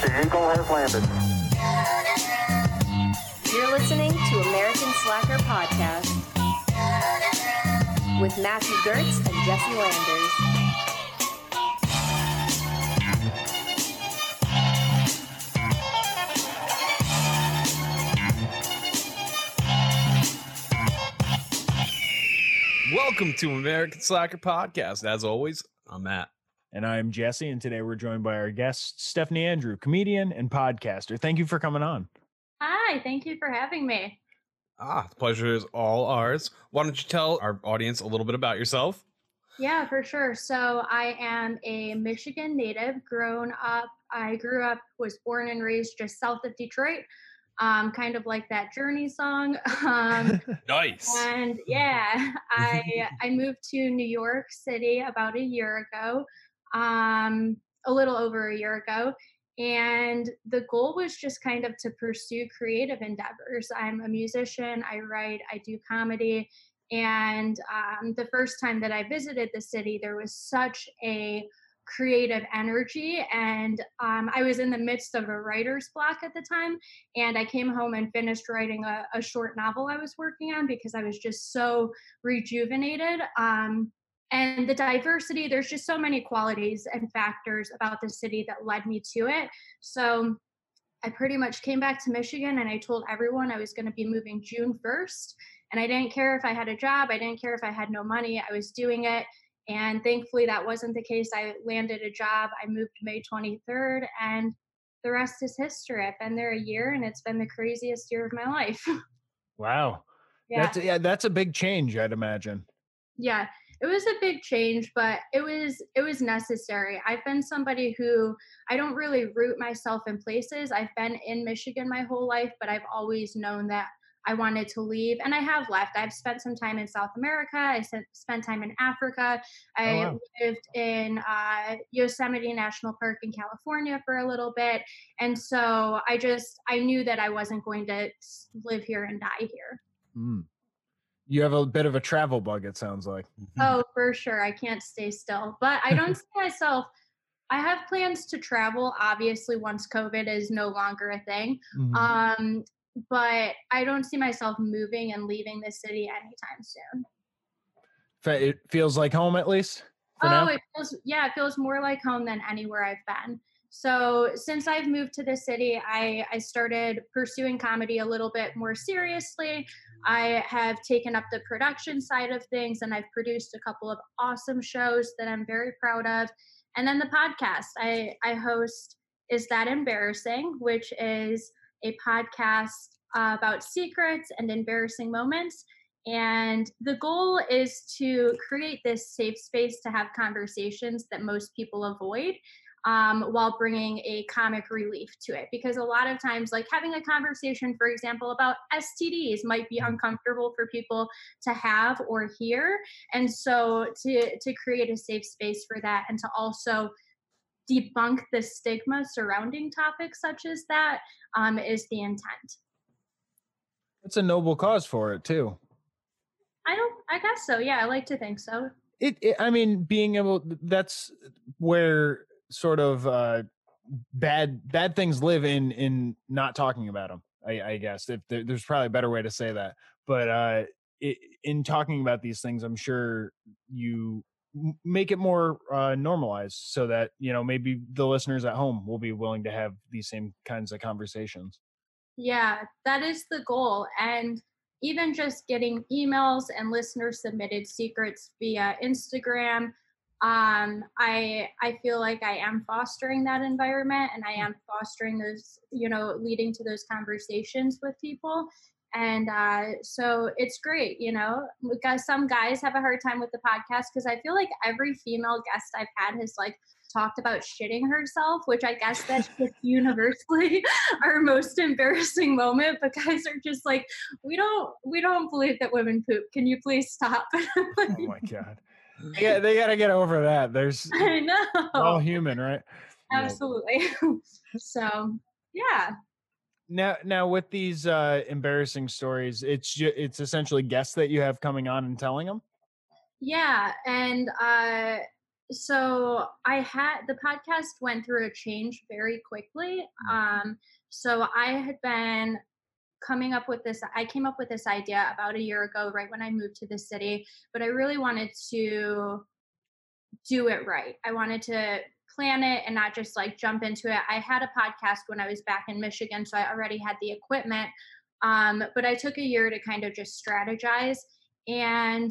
The Eagle has landed. You're listening to American Slacker Podcast with Matthew Gertz and Jesse Landers. Welcome to American Slacker Podcast. As always, I'm Matt. And I'm Jesse, and today we're joined by our guest, Stephanie Andrew, comedian and podcaster. Thank you for coming on. Hi, thank you for having me. Ah, the pleasure is all ours. Why don't you tell our audience a little bit about yourself? Yeah, for sure. So I am a Michigan native, grown up. I grew up, was born and raised just south of Detroit, um, kind of like that Journey song. Um, Nice. and yeah, I I moved to New York City about a year ago, um, a little over a year ago, and the goal was just kind of to pursue creative endeavors. I'm a musician. I write. I do comedy. And um, the first time that I visited the city, there was such a creative energy and um, i was in the midst of a writer's block at the time and i came home and finished writing a, a short novel i was working on because i was just so rejuvenated um, and the diversity there's just so many qualities and factors about the city that led me to it so i pretty much came back to michigan and i told everyone i was going to be moving june 1st and i didn't care if i had a job i didn't care if i had no money i was doing it and thankfully, that wasn't the case. I landed a job. I moved May 23rd, and the rest is history. I've been there a year, and it's been the craziest year of my life. Wow. yeah, That's yeah, that's a big change, I'd imagine. yeah. It was a big change, but it was it was necessary. I've been somebody who I don't really root myself in places. I've been in Michigan my whole life, but I've always known that I wanted to leave, and I have left. I've spent some time in South America. I spent time in Africa. I wow. lived in uh, Yosemite National Park in California for a little bit, and so I just I knew that I wasn't going to live here and die here. Mm. You have a bit of a travel bug, it sounds like. Oh, for sure, I can't stay still, but I don't see myself. I have plans to travel. Obviously, once COVID is no longer a thing. Mhm. Um, but I don't see myself moving and leaving the city anytime soon. It feels like home at least oh, now. it feels yeah, it feels more like home than anywhere I've been. So since I've moved to the city, I, I started pursuing comedy a little bit more seriously. I have taken up the production side of things and I've produced a couple of awesome shows that I'm very proud of. And then the podcast. I, I host Is That Embarrassing, which is a podcast uh, about secrets and embarrassing moments. And the goal is to create this safe space to have conversations that most people avoid um, while bringing a comic relief to it. Because a lot of times, like having a conversation, for example, about STDs might be uncomfortable for people to have or hear. And so to, to create a safe space for that and to also debunk the stigma surrounding topics such as that um, is the intent. It's a noble cause for it too. I don't, I guess so. Yeah, I like to think so. It, it I mean, being able that's where sort of uh bad bad things live in in not talking about them. I, I guess if there, there's probably a better way to say that, but uh, it, in talking about these things, I'm sure you make it more uh, normalized so that you know maybe the listeners at home will be willing to have these same kinds of conversations. Yeah, that is the goal. And even just getting emails and listener submitted secrets via Instagram, um, I I feel like I am fostering that environment and I am fostering those, you know, leading to those conversations with people. And uh, so it's great, you know, because some guys have a hard time with the podcast because I feel like every female guest I've had has like talked about shitting herself, which I guess that's just universally our most embarrassing moment. But guys are just like, we don't, we don't believe that women poop. Can you please stop? Oh my god. Yeah, they got to get over that. There's I we're all human, right? Yeah. absolutely. so yeah, Now, now with these uh, embarrassing stories, it's ju- it's essentially guests that you have coming on and telling them. yeah, and uh, so I had the podcast went through a change very quickly. Mm. Um, so I had been coming up with this i came up with this idea about a year ago right when i moved to the city but i really wanted to do it right. I wanted to plan it and not just like jump into it. I had a podcast when i was back in michigan so i already had the equipment um, but i took a year to kind of just strategize and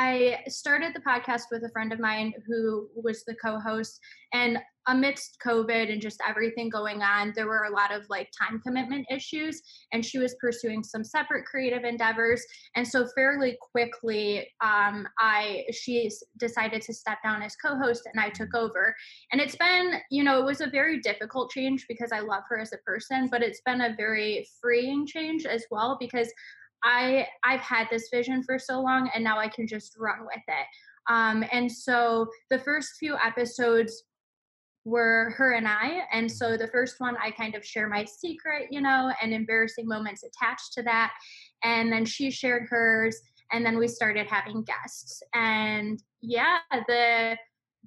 I started the podcast with a friend of mine who was the co-host and amidst COVID and just everything going on, there were a lot of like time commitment issues and she was pursuing some separate creative endeavors. And so fairly quickly, um, I she decided to step down as co-host and I took over. And it's been, you know, it was a very difficult change because I love her as a person, but it's been a very freeing change as well because I I've had this vision for so long and now I can just run with it. Um, and so the first few episodes were her and I. And so the first one, I kind of share my secret, you know, and embarrassing moments attached to that. And then she shared hers. And then we started having guests. And yeah, the,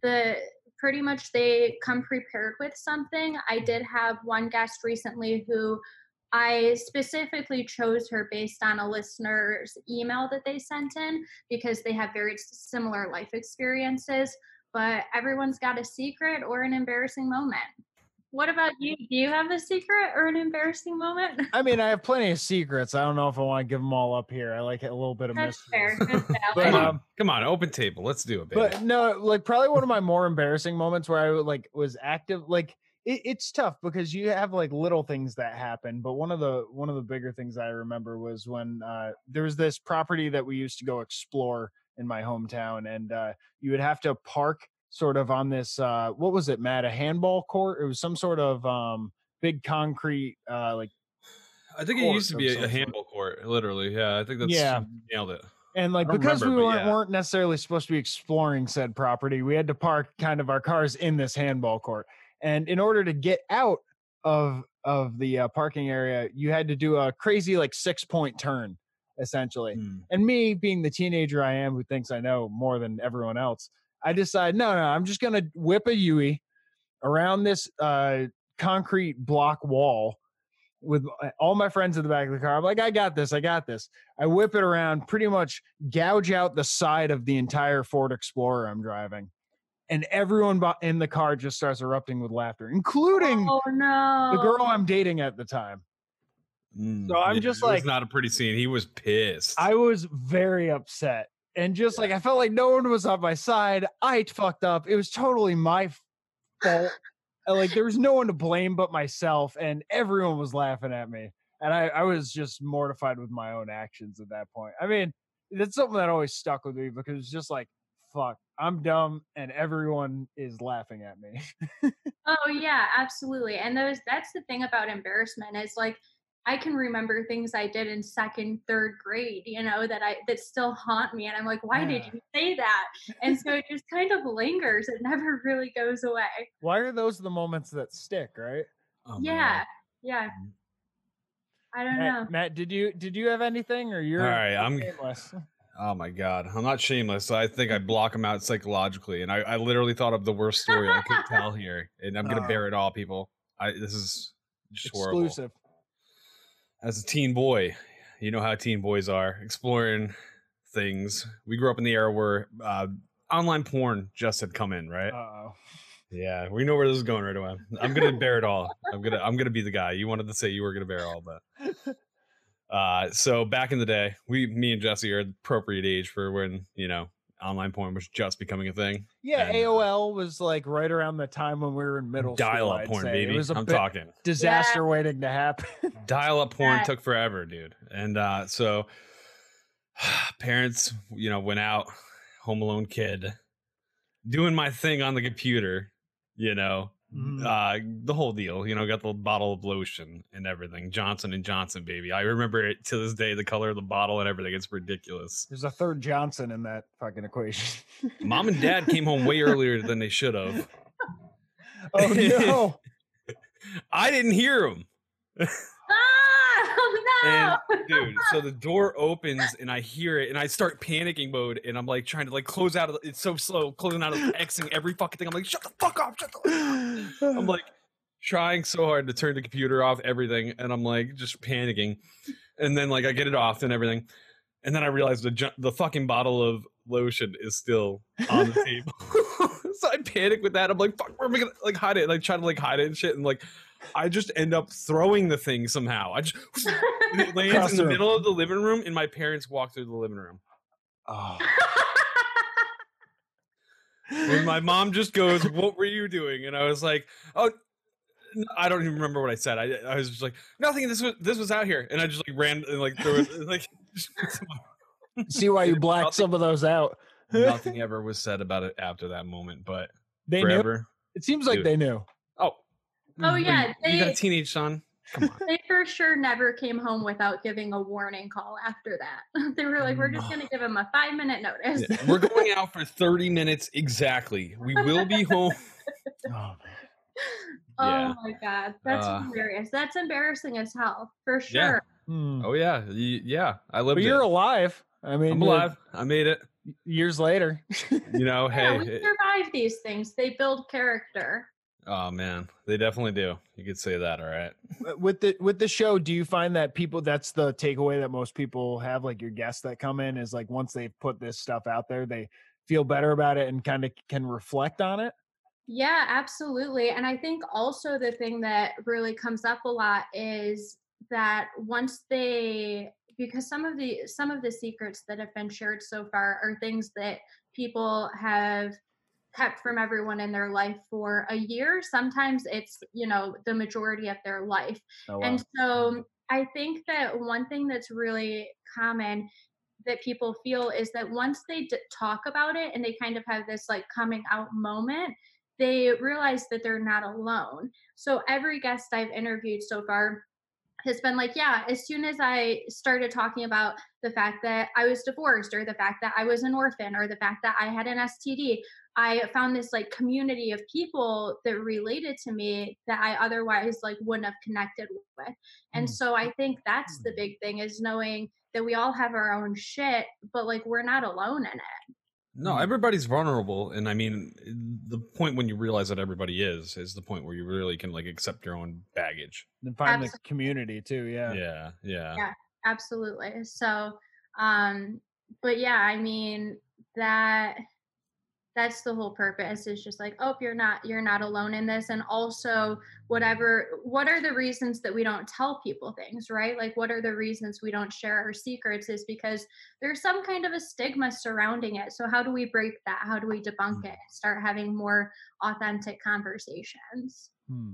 the, pretty much they come prepared with something. I did have one guest recently who I specifically chose her based on a listener's email that they sent in because they have very similar life experiences, but everyone's got a secret or an embarrassing moment. What about you? Do you have a secret or an embarrassing moment? I mean, I have plenty of secrets. I don't know if I want to give them all up here. I like a little bit of That's mystery. fair. That's But, valid. um, Come on, open table. Let's do it, baby. But no, like probably one of my more embarrassing moments where I like was active. Like it, it's tough because you have like little things that happen. But one of the one of the bigger things I remember was when uh, there was this property that we used to go explore in my hometown, and uh, you would have to park sort of on this. Uh, what was it, Matt? A handball court? It was some sort of um, big concrete uh, like I think it used to be a, a handball court, literally. Yeah, I think that's Yeah. nailed it. And like because we remember, but weren't, yeah. weren't necessarily supposed to be exploring said property, we had to park kind of our cars in this handball court. And in order to get out of of the uh, parking area, you had to do a crazy like six point turn, essentially. Hmm. And me, being the teenager I am, who thinks I know more than everyone else, I decide no, no, I'm just gonna whip a Yui around this uh, concrete block wall with all my friends in the back of the car. I'm like, I got this, I got this. I whip it around, pretty much gouge out the side of the entire Ford Explorer I'm driving. And everyone in the car just starts erupting with laughter, including oh no. the girl I'm dating at the time. Mm, So I'm yeah, just it was like- not a pretty scene. He was pissed. I was very upset. And just like I felt like no one was on my side. I fucked up. It was totally my fault. Like there was no one to blame but myself, and everyone was laughing at me. And I, I was just mortified with my own actions at that point. I mean, that's something that always stuck with me because it's just like, fuck, I'm dumb and everyone is laughing at me. Oh yeah, absolutely. And those that's the thing about embarrassment is like I can remember things I did in second, third grade, you know, that I that still haunt me and I'm like, why did you say that? And so it just kind of lingers. It never really goes away. Why are those the moments that stick, right? Oh, man. yeah. Yeah. Mhm. I don't Matt, know. Matt, did you did you have anything or you're All right, I'm- shameless? Oh my god, I'm not shameless. I think I block him out psychologically, and I, I literally thought of the worst story I could tell here, and I'm gonna Oh. bear it all, people. I this is just horrible. exclusive. As a teen boy, you know how teen boys are exploring things. We grew up in the era where uh, online porn just had come in, right? Uh-oh. Yeah, we know where this is going right away. I'm gonna bear it all. I'm gonna I'm gonna be the guy. You wanted to say you were gonna bear all that. Uh, so back in the day, we, me and Jesse are the appropriate age for when you know online porn was just becoming a thing. Yeah, And, uh, AOL was like right around the time when we were in middle school. Dial up porn, say. baby. It was a I'm talking. disaster waiting to happen. Dial up porn Yeah. took forever, dude. And uh, so parents, you know, went out, home alone kid, doing my thing on the computer, you know. Uh the whole deal you know got the bottle of lotion and everything. Johnson and johnson baby. I remember it to this day the color of the bottle and everything. It's ridiculous. There's a third Johnson in that fucking equation. mom and dad came home way earlier than they should have. Oh no. i didn't hear them Ah, And dude, so the door opens and I hear it and I start panicking mode and I'm like trying to like close out of the, it's so slow, closing out of Xing every fucking thing. I'm like, shut the fuck up, shut the fuck. I'm like trying so hard to turn the computer off, everything, and I'm like just panicking. And then like I get it off and everything. And then I realize the ju- the fucking bottle of lotion is still on the table. so I panic with that. I'm like, fuck, where am I gonna like hide it? And I try to like hide it and shit. And like I just end up throwing the thing somehow. I just it lands Across in the room. middle of the living room, and my parents walk through the living room. Oh. And my mom just goes, "What were you doing?" And I was like, "Oh." I don't even remember what I said. I, I was just like nothing. This was this was out here, and I just like ran and like threw it. Like See why you blacked Nothing- some of those out. nothing ever was said about it after that moment. But They knew. It seems like Dude. they knew. Oh, Oh, what, yeah, You, you got a teenage son. Come on. they for sure never came home without giving a warning call after that. They were like, we're just going to give him a five minute notice. Yeah, We're going out for 30 minutes exactly. We will be home. Oh, man. Oh my God. That's Uh, hilarious. That's embarrassing as hell, for Yeah. sure. Hmm. Oh yeah, y- yeah. I lived But you're alive. I mean, I'm alive. I made it. Years later. You know, Yeah, hey. we it- survive these things. They build character. Oh man, they definitely do. You could say that. All right. with the with the show do you find that people that's the takeaway that most people have like your guests that come in is like once they've put this stuff out there they feel better about it and kind of can reflect on it Yeah, absolutely. And I think also the thing that really comes up a lot is that once they because some of the some of the secrets that have been shared so far are things that people have kept from everyone in their life for a year sometimes it's you know the majority of their life oh, wow. and so I think that one thing that's really common that people feel is that once they d- talk about it and they kind of have this like coming out moment, they realize that they're not alone. So every guest I've interviewed so far has been like, yeah, as soon as I started talking about the fact that I was divorced or the fact that I was an orphan or the fact that I had an STD, I found this like community of people that related to me that I otherwise like wouldn't have connected with. And Mm. so I think that's the big thing is knowing that we all have our own shit, but like we're not alone in it. No, Mm. everybody's vulnerable, and I mean, the point when you realize that everybody is is the point where you really can like accept your own baggage. and find the community too yeah Yeah, yeah. Yeah. Absolutely. So um but yeah, I mean that that's the whole purpose is just like oh you're not you're not alone in this and also whatever what are the reasons that we don't tell people things right like what are the reasons we don't share our secrets is because there's some kind of a stigma surrounding it so how do we break that how do we debunk Mm. it start having more authentic conversations Hmm.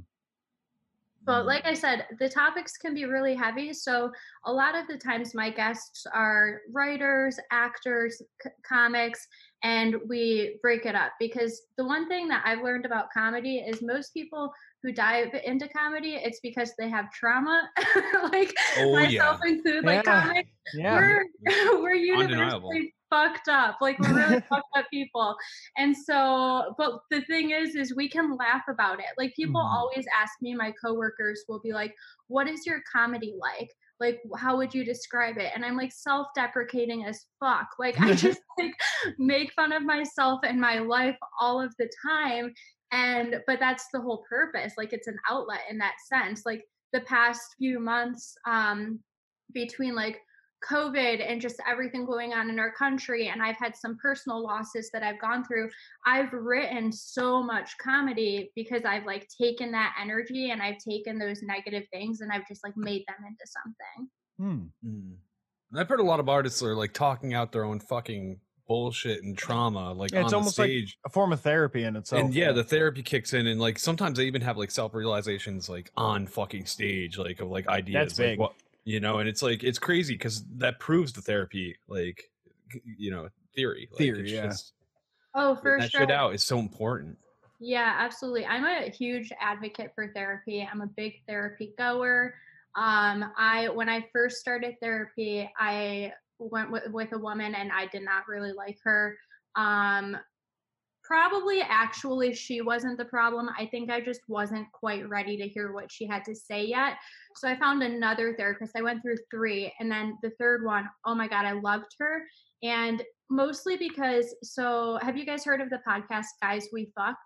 but like I said, the topics can be really heavy. So a lot of the times, my guests are writers, actors, c- comics, and we break it up because the one thing that I've learned about comedy is most people who dive into comedy, it's because they have trauma. like Oh, myself yeah. included, like Yeah. comics yeah we're we're universally fucked up like we're really fucked up people and so but the thing is is we can laugh about it like people Mhm. always ask me my coworkers will be like what is your comedy like like how would you describe it? And i'm like self-deprecating as fuck. Like i just like make fun of myself and my life all of the time and but that's the whole purpose. Like it's an outlet in that sense. Like the past few months um between like COVID and just everything going on in our country, and I've had some personal losses that I've gone through. I've written so much comedy because I've like taken that energy and I've taken those negative things and I've just like made them into something. Hmm. Mm. I've heard a lot of artists are like talking out their own fucking bullshit and trauma, like Yeah, it's on almost the like a form of therapy in itself and yeah, the therapy kicks in, and like sometimes they even have like self realizations, like on fucking stage, like of like ideas, like big. what you know, and it's like it's crazy because that proves the therapy, like you know, theory. Like, Theory, it's yeah. just- Oh, getting for that sure. shit out is so important. Yeah, absolutely. I'm a huge advocate for therapy. I'm a big therapy goer. Um, I when I first started therapy, I went with, with a woman and I did not really like her. Um, probably actually she wasn't the problem. I think I just wasn't quite ready to hear what she had to say yet. So I found another therapist. I went through three, and then the third one, oh my God, I loved her. And mostly because, so have you guys heard of the podcast Guys We Fucked?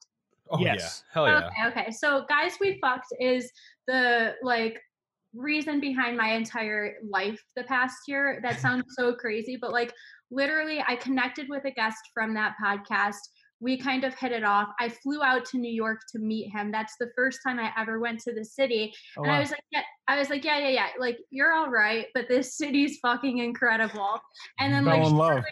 Oh Yes. yeah, hell yeah. Okay, okay. So Guys We Fucked is the like reason behind my entire life the past year. That sounds so crazy, but like literally I connected with a guest from that podcast. We kind of hit it off. I flew out to New York to meet him. That's the first time I ever went to the city. Oh, and I was like, yeah, I was like, yeah, yeah, yeah. Like, you're all right, but this city's fucking incredible. And then like Fell in love.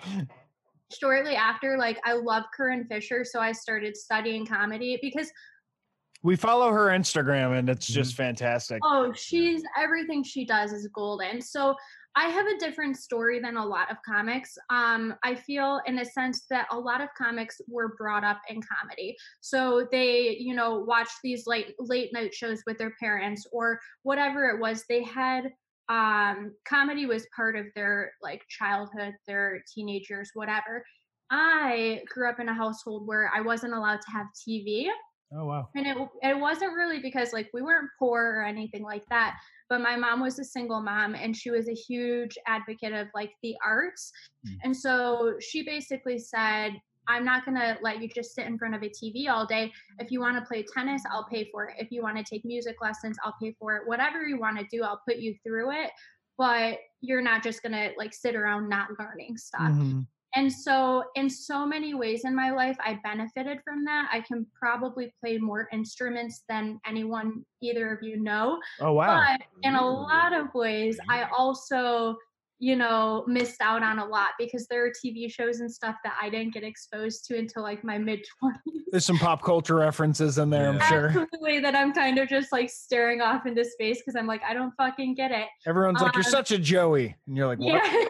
shortly after, like I love Corinne Fisher, so I started studying comedy because We follow her Instagram and it's just mm-hmm. fantastic. Oh, she's everything she does is golden. So I have a different story than a lot of comics. Um, I feel in a sense that a lot of comics were brought up in comedy. So they, you know, watched these late late night shows with their parents or whatever it was. They had um comedy was part of their like childhood, their teenagers, whatever. I grew up in a household where I wasn't allowed to have TV Oh wow. and it it wasn't really because like we weren't poor or anything like that but my mom was a single mom and she was a huge advocate of like the arts. Mm. and so she basically said i'm not going to let you just sit in front of a tv all day. If you want to play tennis i'll pay for it. If you want to take music lessons i'll pay for it. Whatever you want to do i'll put you through it but you're not just going to like sit around not learning stuff. Mhm. And so, in so many ways in my life, I benefited from that. I can probably play more instruments than anyone either of you know. Oh wow. But in a lot of ways, I also, you know, missed out on a lot because there are TV shows and stuff that I didn't get exposed to until like my mid 20s. There's some pop culture references in there, I'm sure. Absolutely, that I'm kind of just like staring off into space because I'm like, I don't fucking get it. Everyone's like, You're Um, such a Joey. And you're like, What? Yeah,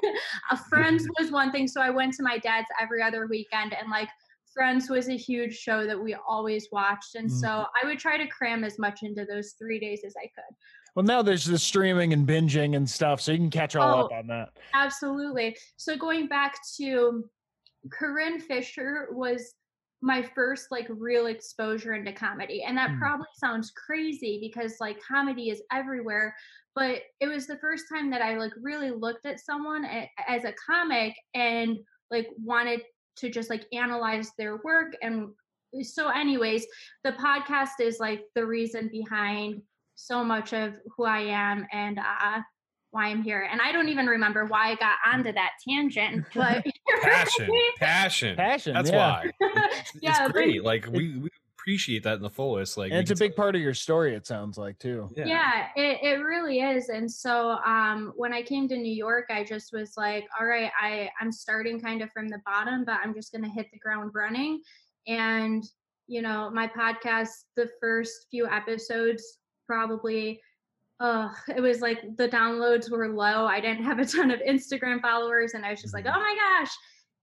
Friends was one thing. So I went to my dad's every other weekend, and like Friends was a huge show that we always watched, and Mhm. so I would try to cram as much into those three days as I could. Well, now there's the streaming and binging and stuff, so you can catch all up Oh. on that. Absolutely. So going back to Corinne Fisher was my first like real exposure into comedy. And that Mm. probably sounds crazy because like comedy is everywhere, but it was the first time that I like really looked at someone a- as a comic and like wanted to just like analyze their work and so anyways, the podcast is like the reason behind so much of who I am and uh why I'm here. And I don't even remember why I got onto that tangent, but Passion, passion, Passion, That's yeah. why. It's, Yeah, it's but- great. Like we, we appreciate that in the fullest. Like And it's a can big part of your story, it sounds like, too. tell- yeah, it, it really is. And so um when I came to New York, I just was like, all right, I, I'm starting kind of from the bottom, but I'm just gonna hit the ground running. And you know, my podcast, the first few episodes probably uh it was like the downloads were low. I didn't have a ton of Instagram followers and I was just like, Mhm. oh my gosh.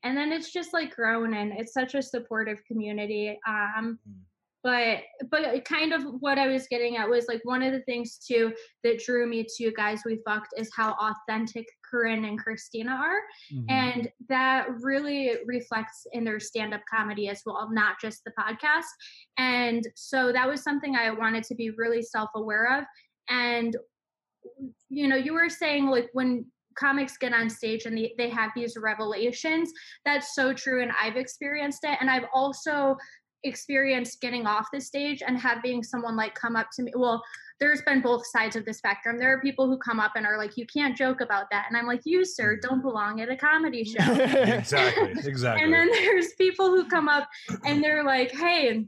And then it's just like grown and it's such a supportive community. Um Mm. but but kind of what I was getting at was like one of the things too that drew me to guys we fucked is how authentic Corinne and Krystyna are. Mhm. And that really reflects in their stand up comedy as well, not just the podcast. And so that was something I wanted to be really self aware of. And, you know, you were saying like when comics get on stage and they, they have these revelations, that's so true. And I've experienced it. And I've also experienced getting off the stage and having someone like come up to me. Well, there's been both sides of the spectrum. There are people who come up and are like, you can't joke about that. And I'm like, you, sir, don't belong at a comedy show. Exactly. Exactly. And then there's people who come up and they're like, hey,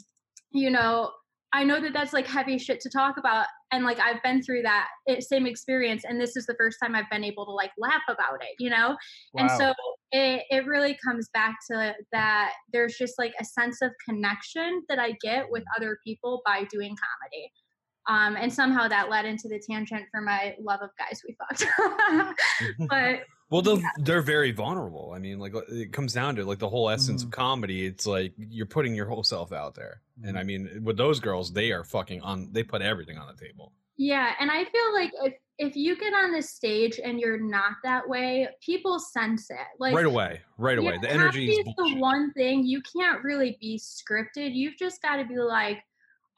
you know, I know that that's like heavy shit to talk about. And like, I've been through that eh, same experience. And this is the first time I've been able to like laugh about it, you know? Wow. And so it, it really comes back to that there's just like a sense of connection that I get with other people by doing comedy. Um, and somehow that led into the tangent for my love of guys we fucked. but Well, they're, they're very vulnerable. I mean, like it comes down to like the whole essence Mhm. of comedy. It's like you're putting your whole self out there. And Mhm. I mean, with those girls, they are fucking on. They put everything on the table. Yeah, and I feel like if if you get on the stage and you're not that way, people sense it. Like right away, right away. The energy is is the one thing you can't really be scripted. You've just got to be like,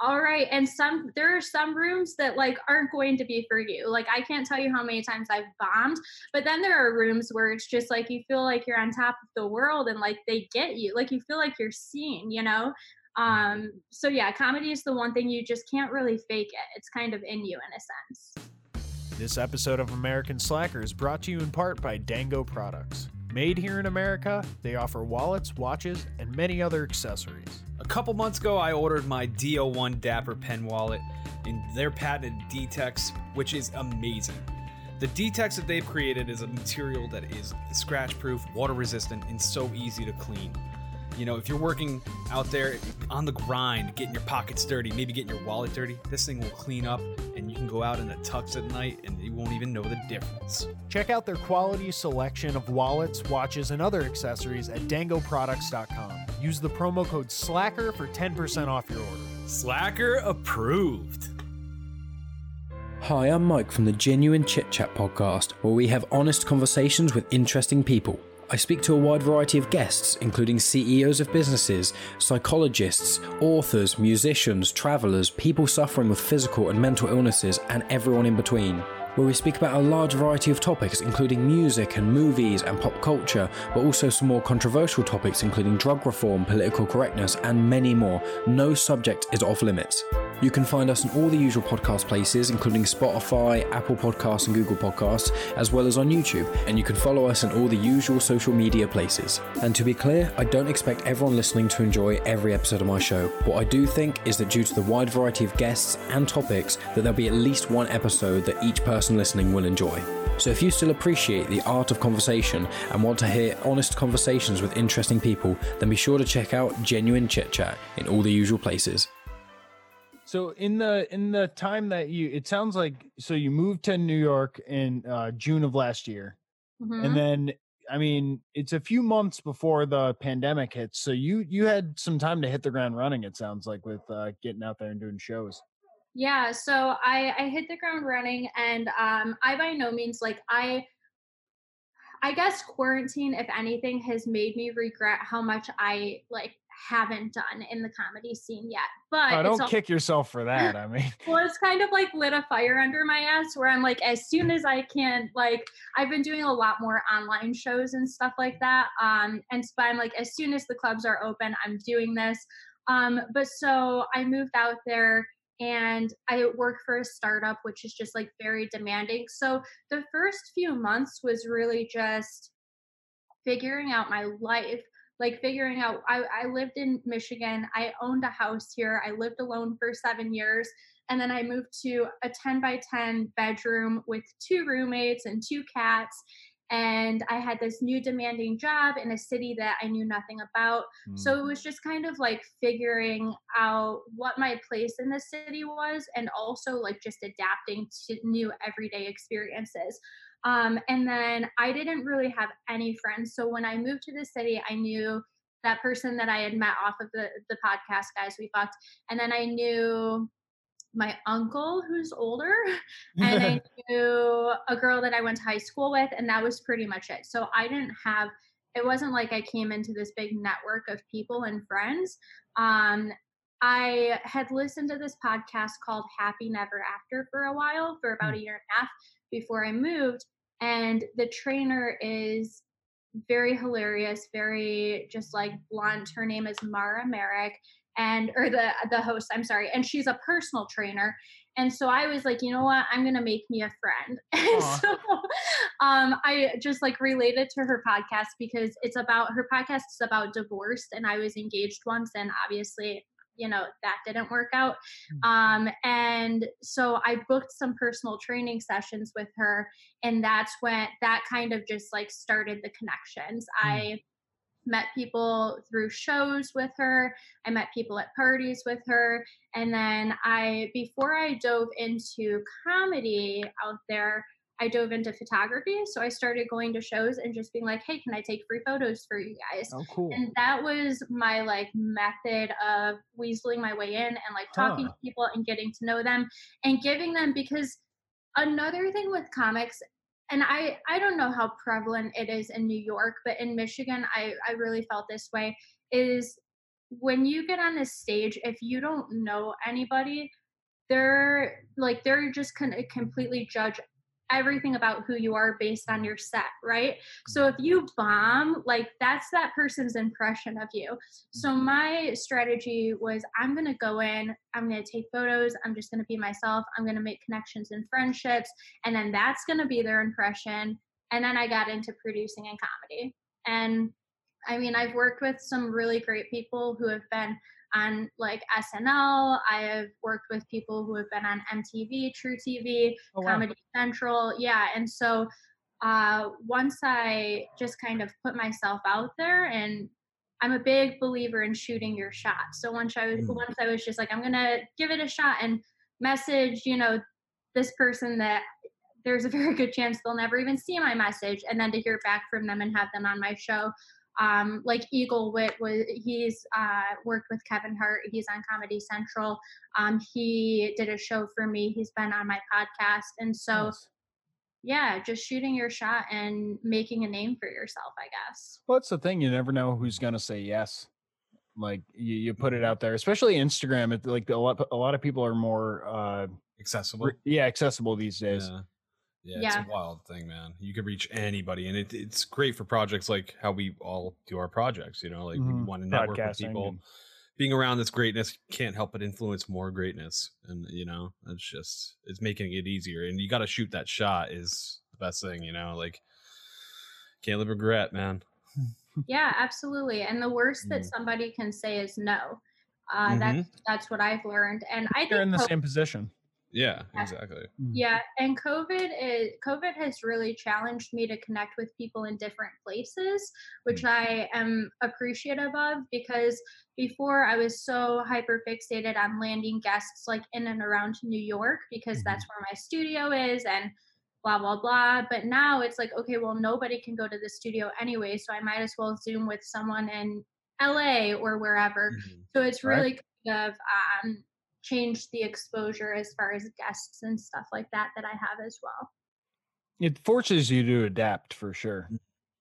all right. And some there are some rooms that like aren't going to be for you. Like I can't tell you how many times I've bombed, but then there are rooms where it's just like you feel like you're on top of the world and like they get you. Like you feel like you're seen, you know? Um, so yeah, comedy is the one thing you just can't really fake it. It's kind of in you in a sense. This episode of American Slacker is brought to you in part by Dango Products. Made here in America, they offer wallets, watches, and many other accessories. A couple months ago, I ordered my DO1 Dapper pen wallet in their patented D-Tex, which is amazing. The D-Tex that they've created is a material that is scratch-proof, water-resistant, and so easy to clean. You know, if you're working out there on the grind, getting your pockets dirty, maybe getting your wallet dirty, this thing will clean up and you can go out in the tux at night and you won't even know the difference. Check out their quality selection of wallets, watches, and other accessories at dangoproducts.com. Use the promo code SLACKER for 10% off your order. Slacker approved. Hi, I'm Mike from the Genuine Chit Chat podcast, where we have honest conversations with interesting people. I speak to a wide variety of guests, including CEOs of businesses, psychologists, authors, musicians, travelers, people suffering with physical and mental illnesses, and everyone in between. Where we speak about a large variety of topics, including music and movies and pop culture, but also some more controversial topics, including drug reform, political correctness, and many more. No subject is off limits. You can find us in all the usual podcast places, including Spotify, Apple Podcasts, and Google Podcasts, as well as on YouTube. And you can follow us in all the usual social media places. And to be clear, I don't expect everyone listening to enjoy every episode of my show. What I do think is that due to the wide variety of guests and topics, that there'll be at least one episode that each person listening will enjoy. So if you still appreciate the art of conversation and want to hear honest conversations with interesting people, then be sure to check out Genuine Chit Chat in all the usual places. So in the in the time that you it sounds like so you moved to New York in uh, June of last year. Mhm. And then I mean, it's a few months before the pandemic hits. So you you had some time to hit the ground running it sounds like with uh, getting out there and doing shows. Yeah, so I I hit the ground running and um I by no means like I I guess quarantine if anything has made me regret how much I like haven't done in the comedy scene yet. But Oh, don't kick yourself for that. I mean, well, it's kind of like lit a fire under my ass where I'm like, as soon as I can, like, I've been doing a lot more online shows and stuff like that. Um, and so I'm like, as soon as the clubs are open, I'm doing this. Um, but so I moved out there and I work for a startup, which is just like very demanding. So the first few months was really just figuring out my life like figuring out I, I lived in michigan i owned a house here i lived alone for seven years and then i moved to a 10 by 10 bedroom with two roommates and two cats and i had this new demanding job in a city that i knew nothing about so it was just kind of like figuring out what my place in the city was and also like just adapting to new everyday experiences um, and then I didn't really have any friends. So when I moved to the city, I knew that person that I had met off of the, the podcast, guys, we fucked. And then I knew my uncle who's older and I knew a girl that I went to high school with, and that was pretty much it. So I didn't have, it wasn't like I came into this big network of people and friends. Um, I had listened to this podcast called Happy Never After for a while, for about a year and a half before I moved. And the trainer is very hilarious, very just like blunt. Her name is Mara Merrick, and or the the host, I'm sorry, and she's a personal trainer. And so I was like, you know what? I'm gonna make me a friend. And so um, I just like related to her podcast because it's about her podcast is about divorce, and I was engaged once, and obviously, you know, that didn't work out. Um, and so I booked some personal training sessions with her, and that's when that kind of just like started the connections. I met people through shows with her i met people at parties with her and then i before i dove into comedy out there I dove into photography. So I started going to shows and just being like, hey, can I take free photos for you guys? Oh, cool. And that was my like method of weaseling my way in and like talking Huh. to people and getting to know them and giving them because another thing with comics and I I don't know how prevalent it is in New York, but in Michigan I I really felt this way is when you get on a stage if you don't know anybody they're like they're just going to completely judge everything about who you are based on your set, right? So if you bomb, like that's that person's impression of you. So mm-hmm. my strategy was I'm going to go in, I'm going to take photos, I'm just going to be myself, I'm going to make connections and friendships, and then that's going to be their impression. And then I got into producing and comedy. And I mean, I've worked with some really great people who have been on like SNL. I have worked with people who have been on MTV, truTV, Oh, wow. Comedy Central. Yeah. And so uh, once I just kind of put myself out there and I'm a big believer in shooting your shot. So once I was Mm. once I was just like, I'm gonna give it a shot and message, you know, this person that there's a very good chance they'll never even see my message and then to hear back from them and have them on my show um, like Eagle Wit was he's uh, worked with Kevin Hart. He's on Comedy Central. Um, he did a show for me. He's been on my podcast, and so Nice. yeah, just shooting your shot and making a name for yourself, I guess. Well, that's the thing. You never know who's gonna say yes. Like you, you put it out there, especially Instagram. It, like a lot, a lot of people are more, uh, Accessible. re- yeah, accessible these days. Yeah. Yeah, Yeah. it's a wild thing, man. You can reach anybody, and it, it's great for projects like how we all do our projects. You know, like we Mhm. want to network with people. and- Being around this greatness can't help but influence more greatness, and you know, it's just it's making it easier. And you got to shoot that shot is the best thing. You know, like can't live regret, man. Yeah, absolutely. And the worst that Mm. somebody can say is no. Uh, That's that's what I've learned, and I They're in the co- same position. Yeah, Yeah. exactly. Yeah, and COVID is COVID has really challenged me to connect with people in different places, which I am appreciative of because before I was so hyper fixated on landing guests like in and around New York because that's where my studio is and blah blah blah. But now it's like, okay, well nobody can go to the studio anyway, so I might as well zoom with someone in LA or wherever. Mhm. So it's Right. really kind of um, changed the exposure as far as guests and stuff like that that I have as well. It forces you to adapt for sure.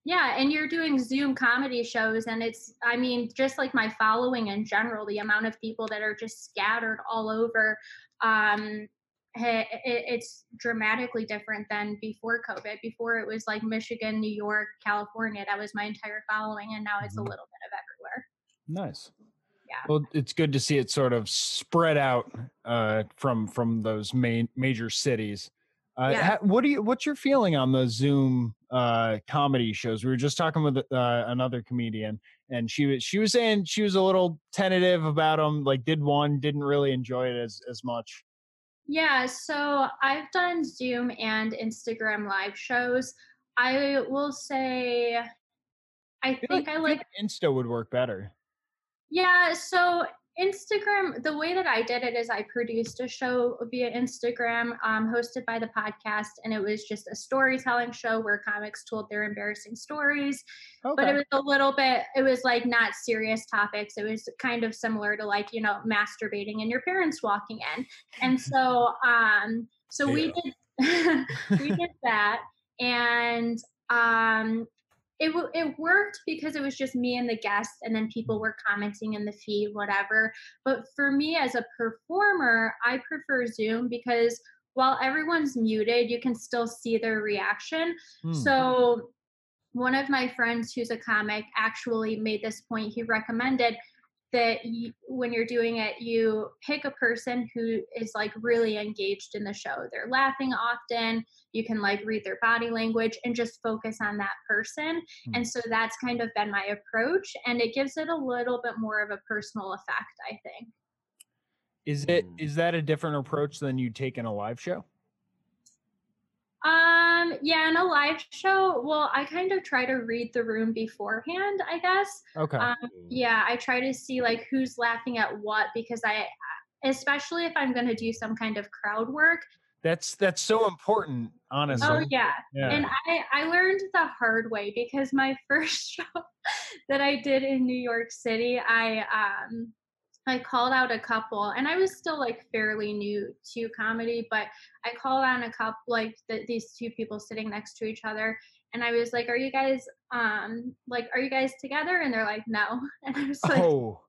Yeah, and you're doing Zoom comedy shows, and it's, I mean, just like my following in general, the amount of people that are just scattered all over, um, it, it's dramatically different than before COVID. Before it was like Michigan, New York, California, that was my entire following, and now it's a Mhm. little bit of everywhere. Nice. Yeah. Well, it's good to see it sort of spread out uh, from from those main major cities. Uh, Yeah. ha- what do you? What's your feeling on the Zoom uh, comedy shows? We were just talking with uh, another comedian, and she was she was saying she was a little tentative about them. Like, did one, didn't really enjoy it as as much. Yeah, so I've done Zoom and Instagram live shows. I will say, I feel think I like, Insta would work better. Yeah, so Instagram, the way that I did it is I produced a show via Instagram um, hosted by the podcast, and it was just a storytelling show where comics told their embarrassing stories. Okay. But it was a little bit, it was like not serious topics. It was kind of similar to like, you know, masturbating and your parents walking in. And so, um, so we did, we did that. And, um, it, it worked because it was just me and the guests and then people were commenting in the feed whatever but for me as a performer i prefer zoom because while everyone's muted you can still see their reaction Hmm. so one of my friends who's a comic actually made this point. He recommended that you, when you're doing it, you pick a person who is like really engaged in the show. They're laughing often. You can like read their body language and just focus on that person. Hmm. And so that's kind of been my approach. And it gives it a little bit more of a personal effect, I think. Is it Mm. that a different approach than you take in a live show? Um, yeah, in a live show, well, I kind of try to read the room beforehand, I guess. Okay. Um, yeah i try to see like who's laughing at what because i especially if i'm going to do some kind of crowd work That's that's so important, honestly. Oh yeah. yeah. And I, I learned the hard way because my first show that I did in New York City, I um I called out a couple and I was still like fairly new to comedy, but I called on a couple like the, these two people sitting next to each other and I was like, Are you guys um like are you guys together? And they're like, No. And I was like oh,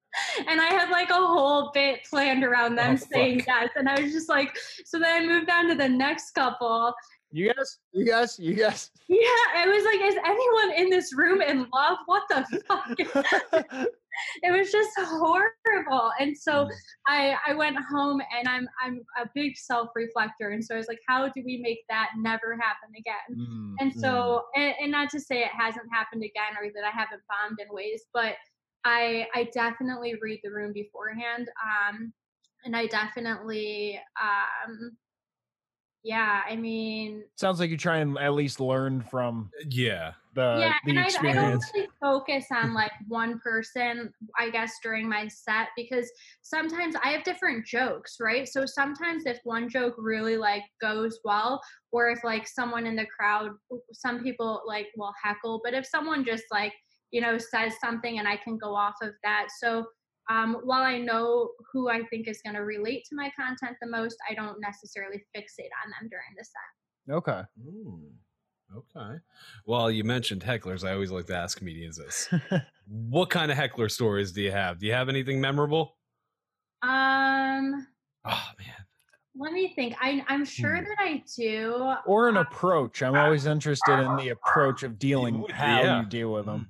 and I had like a whole bit planned around them Oh, saying fuck. yes. And I was just like, so then I moved on to the next couple. you guys, you guys, you guys. Yeah, I was like, is anyone in this room in love? What the fuck? it was just horrible. And so I I went home and I'm I'm a big self-reflector. And so I was like, how do we make that never happen again? Mm, And so, and, and not to say it hasn't happened again or that I haven't bombed in ways, but I I definitely read the room beforehand. Um, and I definitely, um, yeah, I mean, sounds like you try and at least learn from Yeah. The yeah, the and I, I don't really focus on like one person, I guess, during my set because sometimes I have different jokes, right? So sometimes if one joke really like goes well, or if like someone in the crowd, some people like will heckle, but if someone just like, you know, says something and I can go off of that. So um, while I know who I think is going to relate to my content the most, I don't necessarily fixate on them during the set. Okay. Mm, okay. Well, you mentioned hecklers. I always like to ask comedians this. what kind of heckler stories do you have? Do you have anything memorable? Um, Oh man. Let me think. I, I'm sure Hmm. that I do. or an Uh, approach. I'm always interested in the approach of dealing, how Yeah. you deal with them.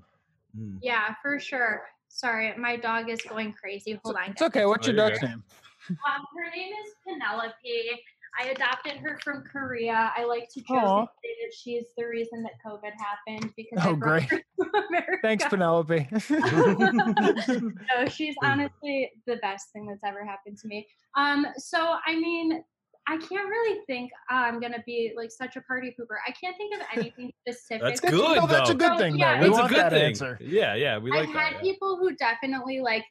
Mm. Yeah, for sure. Sorry, my dog is going crazy. Hold on. It's guys. okay. What's Oh, your you're duck's name? Um, her name is Penelope. I adopted her from Korea. I like to joke Aw. and say that she's the reason that COVID happened because I Oh, brought great. her to America. Thanks, Penelope. no, she's honestly the best thing that's ever happened to me. Um, so I mean, I can't really think I'm gonna be like such a party pooper. I can't think of anything specific. That's That's- good no, that's a good thing, yeah, though. We That's a want good that thing. answer. Yeah, yeah. We like I've that. had yeah. people who definitely like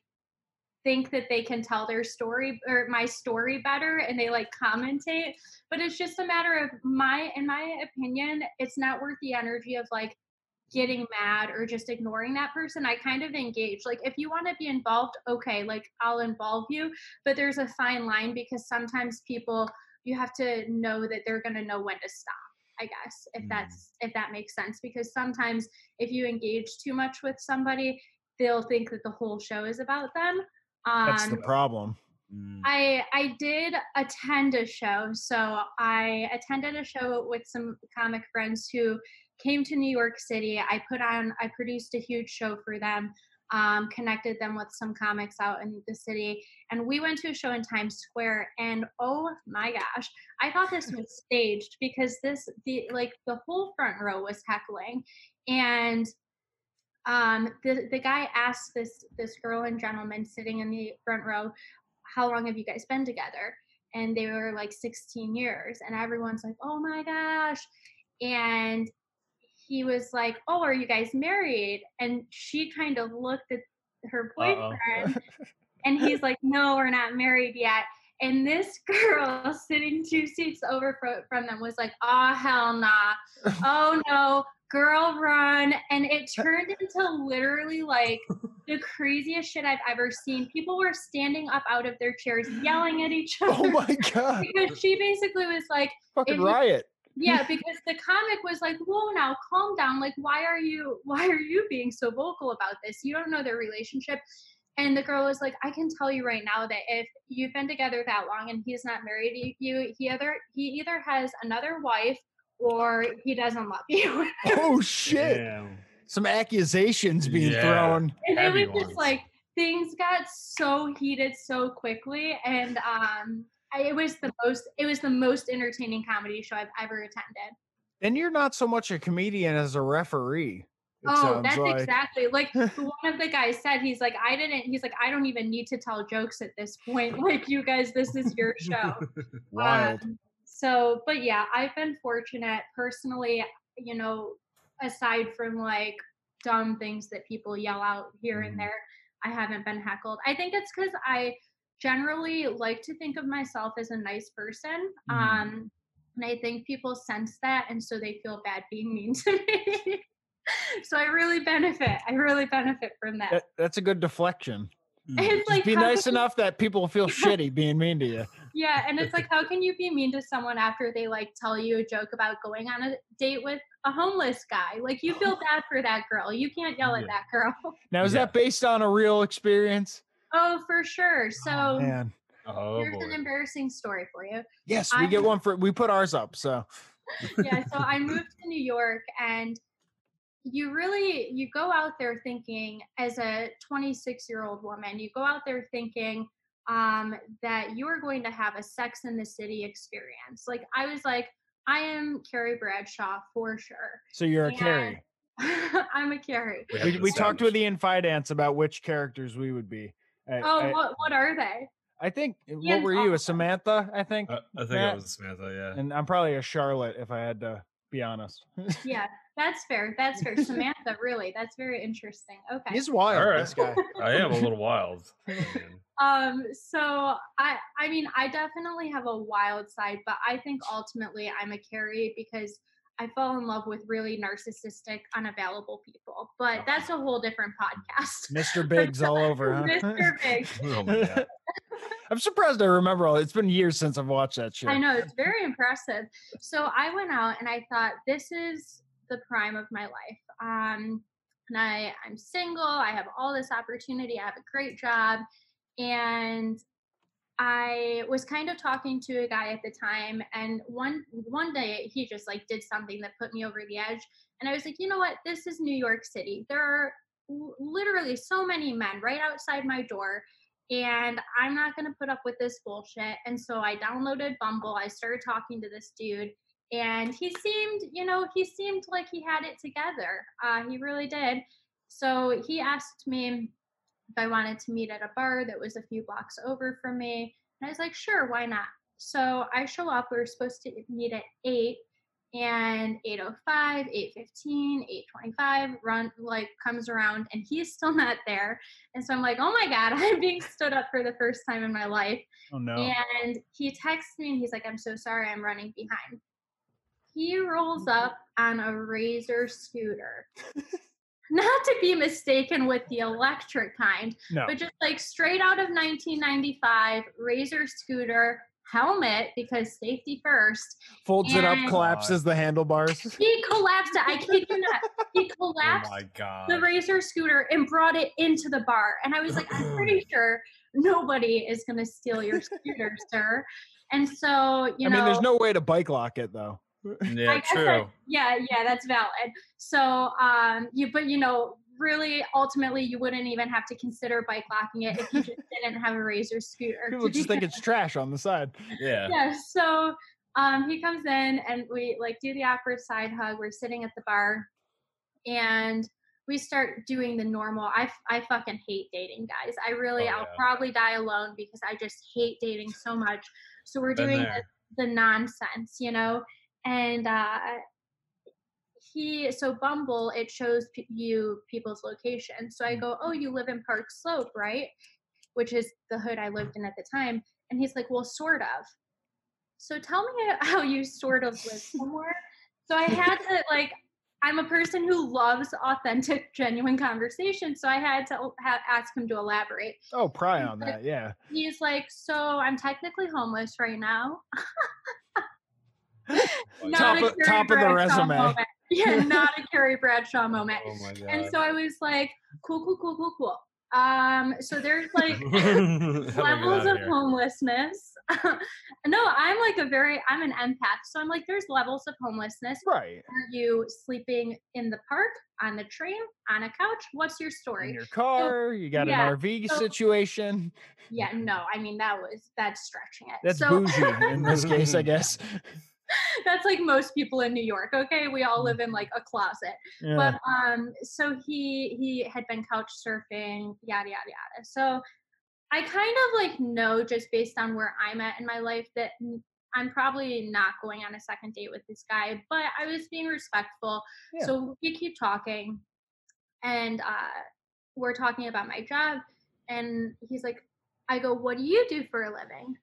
think that they can tell their story or my story better and they like commentate but it's just a matter of my in my opinion it's not worth the energy of like getting mad or just ignoring that person i kind of engage like if you want to be involved okay like i'll involve you but there's a fine line because sometimes people you have to know that they're going to know when to stop i guess if Mm. that's if that makes sense because sometimes if you engage too much with somebody they'll think that the whole show is about them um That's the problem. Mm. I I did attend a show. So I attended a show with some comic friends who came to New York City. I put on I produced a huge show for them. Um, connected them with some comics out in the city, and we went to a show in Times Square. And oh my gosh, I thought this was staged because this the like the whole front row was heckling, and um, the the guy asked this this girl and gentleman sitting in the front row, how long have you guys been together? And they were like 16 years, and everyone's like, oh my gosh, and he was like, oh, are you guys married? And she kind of looked at her boyfriend, and he's like, no, we're not married yet. And this girl sitting two seats over from them was like, oh, hell nah. Oh no, girl run. And it uh, turned into literally like the craziest shit I've ever seen. People were standing up out of their chairs yelling at each other. Oh my god! because she basically was like, Fucking riot. yeah, because the comic was like, whoa, now calm down. Like, why are you why are you being so vocal about this? You don't know their relationship. And the girl was like, I can tell you right now that if you've been together that long and he's not married, you, you he either he either has another wife or he doesn't love you. Oh shit! Damn. Some accusations being Yeah. thrown. and it Heavy was just like things got so heated so quickly and um I, it was the most it was the most entertaining comedy show I've ever attended. And you're not so much a comedian as a referee. Oh, that's like. exactly like one of the guys said. He's like, I didn't. He's like, I don't even need to tell jokes at this point. Like, you guys, this is your show. Wild. Um, so, but yeah, I've been fortunate personally. You know, aside from like dumb things that people yell out here and there, I haven't been heckled. I think it's because I generally like to think of myself as a nice person. Mhm. Um, and I think people sense that, and so they feel bad being mean to me. so I really benefit. I really benefit from that. That, that's a good deflection. It's Just like be nice enough that people feel shitty being mean to you. Yeah, and it's like, how can you be mean to someone after they like tell you a joke about going on a date with a homeless guy? Like you feel bad for that girl. You can't yell at that girl. Now, is Yeah. that based on a real experience? Oh, for sure. Oh, so Man. Oh here's boy. an embarrassing story for you. Yes, we get one for we put ours up. So yeah so i moved to new york and you really you go out there thinking as a 26 year old woman you go out there thinking um that you are going to have a sex in the city experience like i was like i am carrie bradshaw for sure so you're a Carrie. i'm a carrie have We, we talked with establish. Ian Fidance about which characters we would be. I, oh I, what, what are they I think what were you? A. Samantha, I think. Uh, I think Matt? it was Samantha. Yeah. and I'm probably a Charlotte if I had to be honest. yeah that's fair that's fair samantha really that's very interesting okay He's wild, All right. this guy. I am a little wild. Um so i i mean i definitely have a wild side but i think ultimately i'm a carrie because i fall in love with really narcissistic unavailable people but that's a whole different podcast Mr. Big's all over, huh? mr big Oh. I'm surprised I remember all. It's been years since I've watched that show. i know it's very impressive so i went out and i thought this is the prime of my life um and i i'm single i have all this opportunity i have a great job and I was kind of talking to a guy at the time, and one one day he just like did something that put me over the edge, and I was like, you know what? This is New York City. There are literally so many men right outside my door, and I'm not gonna put up with this bullshit. And so I downloaded Bumble. I started talking to this dude, and he seemed, you know, he seemed like he had it together. Uh, he really did. So he asked me if I wanted to meet at a bar that was a few blocks over from me. And I was like, sure, why not? So I show up. We are supposed to meet at 8 and 805, 815, 825 run like comes around and he's still not there. And so I'm like, oh my God, I'm being stood up for the first time in my life. oh no. And he texts me and he's like, I'm so sorry, I'm running behind. He rolls mm-hmm. up on a razor scooter. Not to be mistaken with the electric kind, no. but just like straight out of 1995, razor scooter, helmet because safety first. Folds it up, collapses the handlebars. He collapsed it. I kid you not. He Oh collapsed my god. the razor scooter and brought it into the bar. And I was like, I'm pretty sure nobody is going to steal your scooter, sir. And so, you I know, mean, there's no way to bike lock it though. Yeah, true. that- yeah, yeah, that's valid. So, um, you, but you know, really, ultimately, you wouldn't even have to consider bike locking it if you just didn't have a razor scooter. People just think it's trash on the side. Yeah. yeah so um he comes in and we like do the awkward side hug we're sitting at the bar and we start doing the normal i f- i fucking hate dating guys i really Oh, i'll probably die alone because i just hate dating so much so we're Been doing the, the nonsense you know and uh he so bumble it shows p- you people's location. So i go oh you live in park slope right? Which is the hood i lived in at the time. And he's like well sort of. So tell me how you sort of live somewhere. So i had to like i'm a person who loves authentic genuine conversation so i had to ha- ask him to elaborate. Oh, pry on that. Yeah. he's like so i'm technically homeless right now Top a of- Carrie top of the Bradshaw resume. moment. Yeah, not a Carrie Bradshaw moment. Oh my god. And so I was like, cool, cool, cool, cool, cool. Um, so there's like How do I get levels outta of here? homelessness. no, I'm like a very I'm an empath. So I'm like, there's levels of homelessness. Right. Are you sleeping in the park, on the train, on a couch? What's your In story? your car, you got yeah, an RV so- situation. Yeah, no, I mean that was that's stretching it. That's so bougie in this case, I guess. that's like most people in New York. Okay, we all live in like a closet. Yeah. but um so he he had been couch surfing yada yada yada so i kind of like know just based on where i'm at in my life that I'm probably not going on a second date with this guy but i was being respectful Yeah. so we keep talking and uh we're talking about my job and he's like I go, What do you do for a living?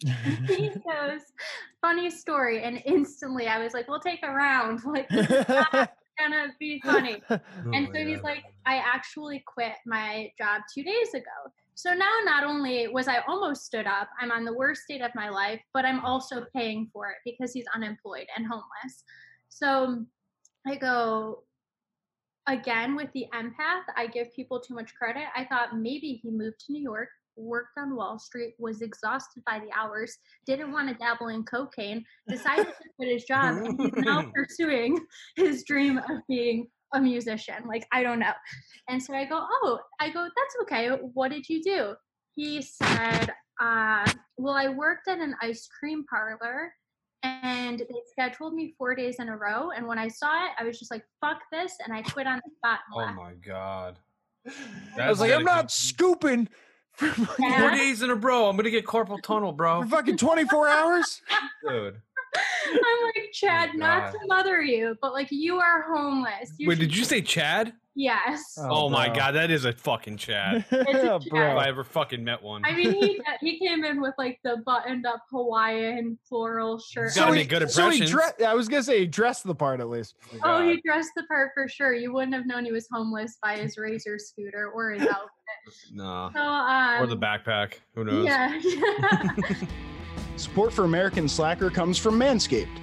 He goes, Funny story. And instantly I was like, We'll take a round. Like, this is gonna be funny. Oh and so he's God. like, I actually quit my job two days ago. So now not only was I almost stood up, I'm on the worst state of my life, but I'm also paying for it because he's unemployed and homeless. So I go, again with the empath, I give people too much credit. I thought maybe he moved to New York, worked on Wall Street, was exhausted by the hours, didn't want to dabble in cocaine, decided to quit his job, and he's now pursuing his dream of being a musician. Like, I don't know. And so I go, Oh, I go, that's okay. What did you do? He said, uh, Well, I worked at an ice cream parlor and they scheduled me four days in a row. And when I saw it, I was just like, fuck this. And I quit on the spot Oh my god. I was like, I'm not scooping for fucking, Yeah. Four days in a row. I'm gonna get carpal tunnel, bro. for fucking 24 hours. Dude. I'm like, Chad, not to mother you, but like, you are homeless. Wait, should- did you say Chad? Yes. Oh, Oh, my god, that is a fucking Chad. it's a if. I ever fucking met one. I mean, he he came in with like the buttoned up Hawaiian floral shirt. Gotta on. make good so he impressions. dre- I was gonna say he dressed the part at least. Oh, God. he dressed the part for sure. You wouldn't have known he was homeless by his razor scooter or his outfit. no. So, um, Or the backpack. Who knows? Yeah. Support for American Slacker comes from Manscaped,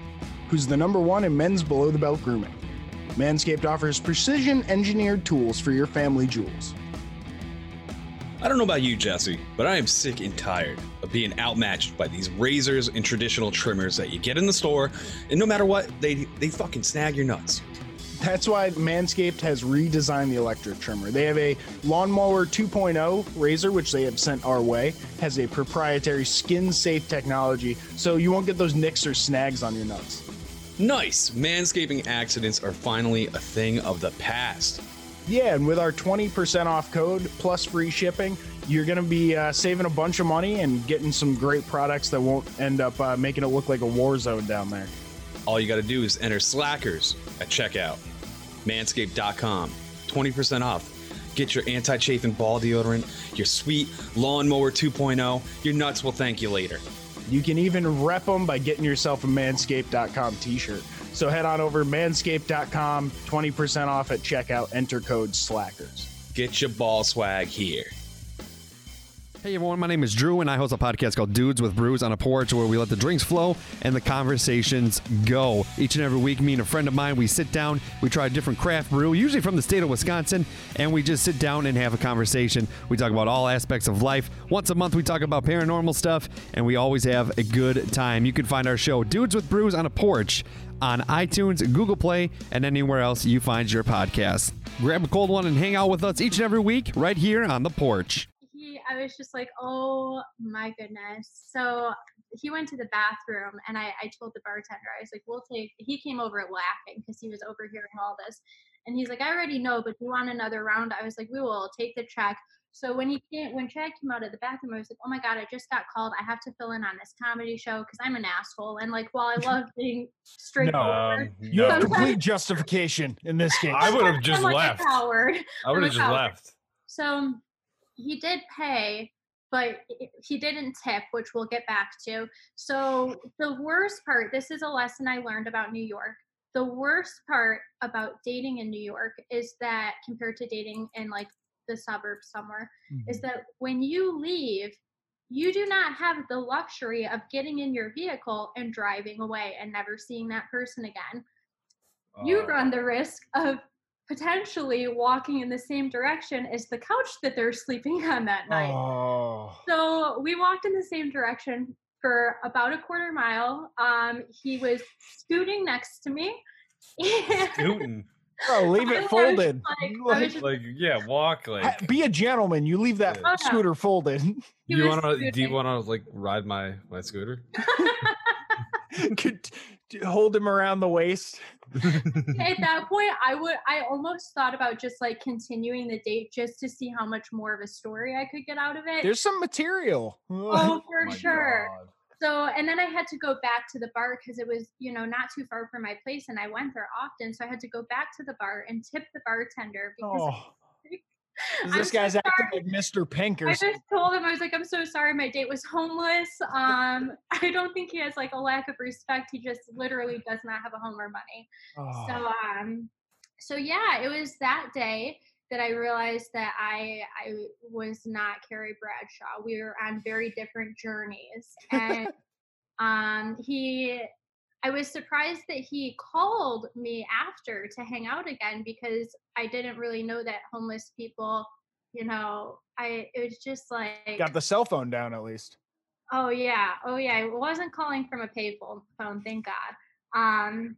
who's the number one in men's below the belt grooming. Manscaped offers precision engineered tools for your family jewels. I don't know about you, Jesse, but I am sick and tired of being outmatched by these razors and traditional trimmers that you get in the store, and no matter what, they they fucking snag your nuts. That's why Manscaped has redesigned the electric trimmer. They have a Lawnmower 2.0 razor, which they have sent our way, has a proprietary skin safe technology, so you won't get those nicks or snags on your nuts. Nice! Manscaping accidents are finally a thing of the past. Yeah, and with our 20% off code plus free shipping, you're going to be uh, saving a bunch of money and getting some great products that won't end up uh, making it look like a war zone down there. All you gotta do is enter Slackers at checkout. Manscaped.com. 20% off. Get your anti chafing ball deodorant, your sweet lawnmower 2.0. Your nuts will thank you later. You can even rep them by getting yourself a manscaped.com t shirt. So head on over to manscaped.com, 20% off at checkout, enter code SLACKERS. Get your ball swag here. Hey everyone, my name is Drew, and I host a podcast called Dudes with Brews on a Porch, where we let the drinks flow and the conversations go. Each and every week, me and a friend of mine, we sit down, we try a different craft brew, usually from the state of Wisconsin, and we just sit down and have a conversation. We talk about all aspects of life. Once a month, we talk about paranormal stuff, and we always have a good time. You can find our show, Dudes with Brews on a Porch, on iTunes, Google Play, and anywhere else you find your podcast. Grab a cold one and hang out with us each and every week right here on the porch. He, I was just like, oh my goodness. So he went to the bathroom and I, I told the bartender, I was like, we'll take, he came over laughing because he was overhearing all this. And he's like, I already know, but do you want another round? I was like, we will take the check. So when he came, when Chad came out of the bathroom, I was like, oh my God, I just got called. I have to fill in on this comedy show because I'm an asshole. And like, while I love being straightforward, Um, You have complete justification in this case. I would have just like left. coward. I would have just left. So he did pay, but he didn't tip, which we'll get back to. So the worst part, this is a lesson I learned about New York. The worst part about dating in New York is that compared to dating in like the suburbs somewhere, is that when you leave, you do not have the luxury of getting in your vehicle and driving away and never seeing that person again you Uh, run the risk of potentially walking in the same direction as the couch that they're sleeping on that night. Oh. So we walked in the same direction for about a quarter mile. Um, he was scooting next to me. Scooting. Bro, leave I it folded. like- You I was like- just- Like, yeah, walk like. Be a gentleman. You leave that Yeah. Oh, no. scooter folded. he you want to? Do you want to like ride my my scooter? Could hold him around the waist. At that point, I would. I almost thought about just like continuing the date just to see how much more of a story I could get out of it. There's some material. oh, for oh My sure. God. So, and then I had to go back to the bar because it was, you know, not too far from my place and I went there often. So I had to go back to the bar and tip the bartender because Oh, 'Cause I'm This so guy's acting like Mr. Pink or I something. just told him I was like, I'm so sorry, my date was homeless. Um, I don't think he has like a lack of respect. He just literally does not have a home or money. Oh. So um, so yeah, it was that day that I realized that I I was not Carrie Bradshaw. We were on very different journeys, and um, he. I was surprised that he called me after to hang out again because I didn't really know that homeless people, you know, I it was just like Got the cell phone down at least. Oh yeah, oh yeah. I wasn't calling from a payphone phone, thank God. Um,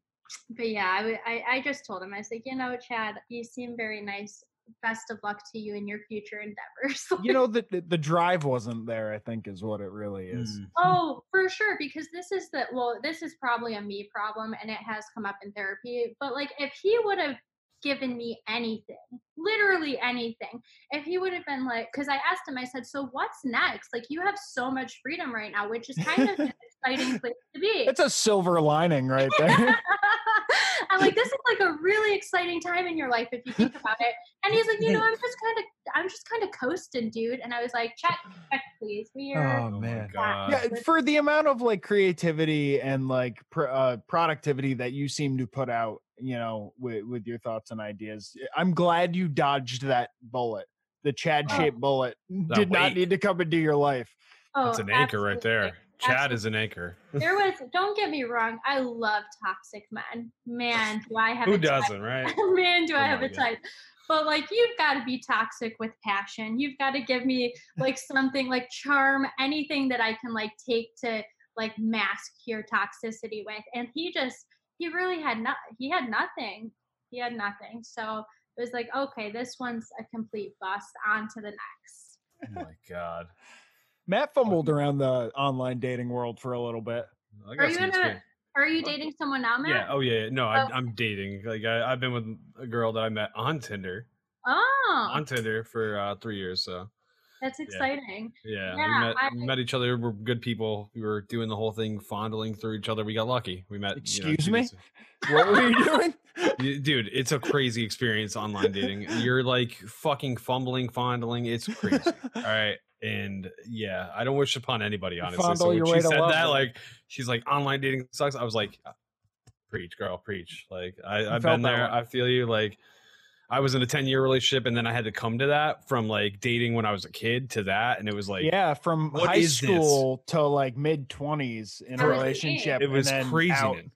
but yeah, I I just told him I was like, you know, Chad, you seem very nice. Best of luck to you in your future endeavors. You know the, the the drive wasn't there. I think is what it really is. Mm. oh, for sure, because this is the well, this is probably a me problem, and it has come up in therapy. But like, if he would have given me anything, literally anything, if he would have been like, because I asked him, I said, so what's next? Like, you have so much freedom right now, which is kind of an exciting place to be. It's a silver lining right there. I'm like, this is like a really exciting time in your life if you think about it. And he's like, you know, I'm just kind of, I'm just kind of coasting, dude. And I was like, check, check, please. We are. oh Oh man. god. Yeah, for the amount of like creativity and like pr- uh, productivity that you seem to put out, you know, with, with your thoughts and ideas, I'm glad you dodged that bullet. The Chad shaped bullet did not need to come into your life. Oh, That's an anchor right there. Chad is an anchor. There was. Don't get me wrong. I love toxic men. Man, do I have Who doesn't, right? Man, do Oh I have a God. type. But like, you've got to be toxic with passion. You've got to give me like something like charm, anything that I can like take to like mask your toxicity with. And he just, he really had not. He had nothing. He had nothing. So it was like, okay, this one's a complete bust. On to the next. Oh my god. Matt fumbled around the online dating world for a little bit. I Are got you some in a? Are you dating someone now, Matt? Yeah. Oh yeah. yeah. No, I, Oh. I'm dating. Like I, I've been with a girl that I met on Tinder. Oh, On Tinder for uh, three years. So that's exciting. yeah, Yeah, we met, I- we met each other. We're good people. We were doing the whole thing, fondling through each other. We got lucky. We met. you know, Excuse two me? days- What were you doing? You- dude it's a crazy experience online dating you're like fucking fumbling fondling it's crazy all right and yeah i don't wish upon anybody honestly Fondle so when she said that then. like she's like online dating sucks i was like "Uh, preach girl preach like i i've been there one. i feel you like i was in a 10 year relationship and then i had to come to that from like dating when i was a kid to that and it was like yeah, from high is this? school to like mid twenties in a relationship. it was crazy.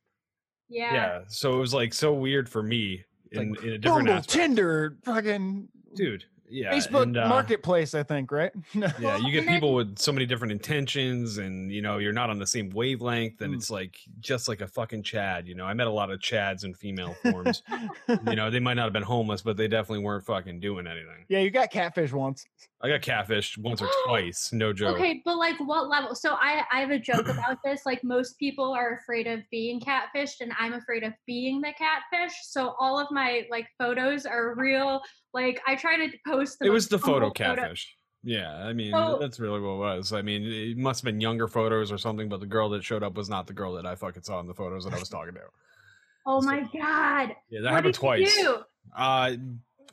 Yeah. yeah so it was like so weird for me in, like, in a different Bumble, aspect. Tinder, fucking dude yeah Facebook and, uh, Marketplace, I think, right? yeah you get people with so many different intentions and you know you're not on the same wavelength and Mm. it's like just like a fucking chad you know i met a lot of chads in female forms you know they might not have been homeless but they definitely weren't fucking doing anything yeah, you got catfish once. i got catfished once or twice no joke Okay, but like what level? So I I have a joke about this. Like most people are afraid of being catfished, and I'm afraid of being the catfish. So all of my like photos are real. Like I try to post. The it was the photo humble photo- catfish yeah i mean So- that's really what it was i mean it must have been younger photos or something but the girl that showed up was not the girl that i fucking saw in the photos that i was talking to Oh my god! yeah that What happened twice do? Uh,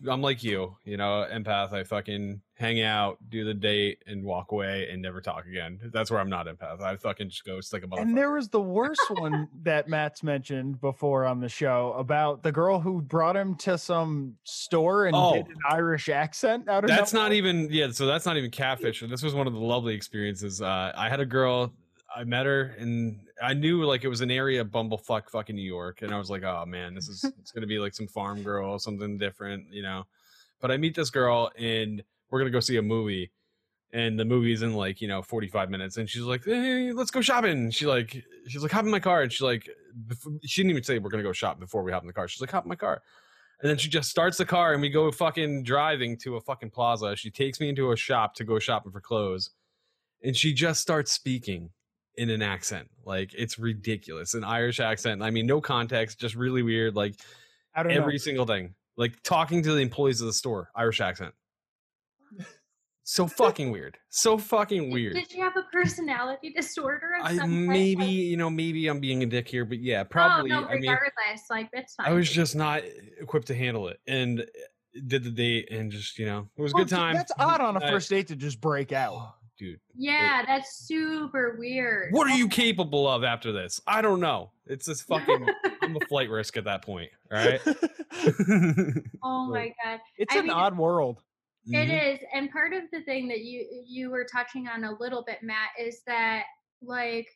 I'm like you, you know, empath. I fucking hang out, do the date, and walk away and never talk again. That's where I'm not empath. I fucking just ghost like a motherfucker. And there was the worst one that Matt's mentioned before on the show about the girl who brought him to some store and Oh. did an Irish accent out of that's nowhere. not even yeah. So that's not even catfish. This was one of the lovely experiences. Uh, I had a girl. I met her and I knew like it was an area bumblefuck fucking New York, and I was like, oh man, this is it's gonna be like some farm girl, something different, you know. But I meet this girl and we're gonna go see a movie, and the movie's in like you know 45 minutes, and she's like, hey, let's go shopping. She like she's like hop in my car, and she like she didn't even say we're gonna go shop before we hop in the car. She's like hop in my car. And then she just starts the car and we go fucking driving to a fucking plaza. She takes me into a shop to go shopping for clothes. And she just starts speaking in an accent. Like it's ridiculous. An Irish accent. I mean, no context, just really weird. Like I don't every know. single thing. Like talking to the employees of the store, Irish accent. So fucking weird. So fucking weird. Did you have a personality disorder of I some type? maybe, you know, maybe I'm being a dick here, but yeah, oh, probably Oh, no, I mean regardless, like that's fine. I was just not equipped to handle it. And did the date, and just you know, it was a good time. That's odd on a first date to just break out. Dude. Yeah, that's super weird. What are you capable of after this? I don't know. It's this fucking. I'm a flight risk at that point. right? Oh my god. It's I an mean, odd world. It Mhm. is, and part of the thing that you you were touching on a little bit, Matt, is that like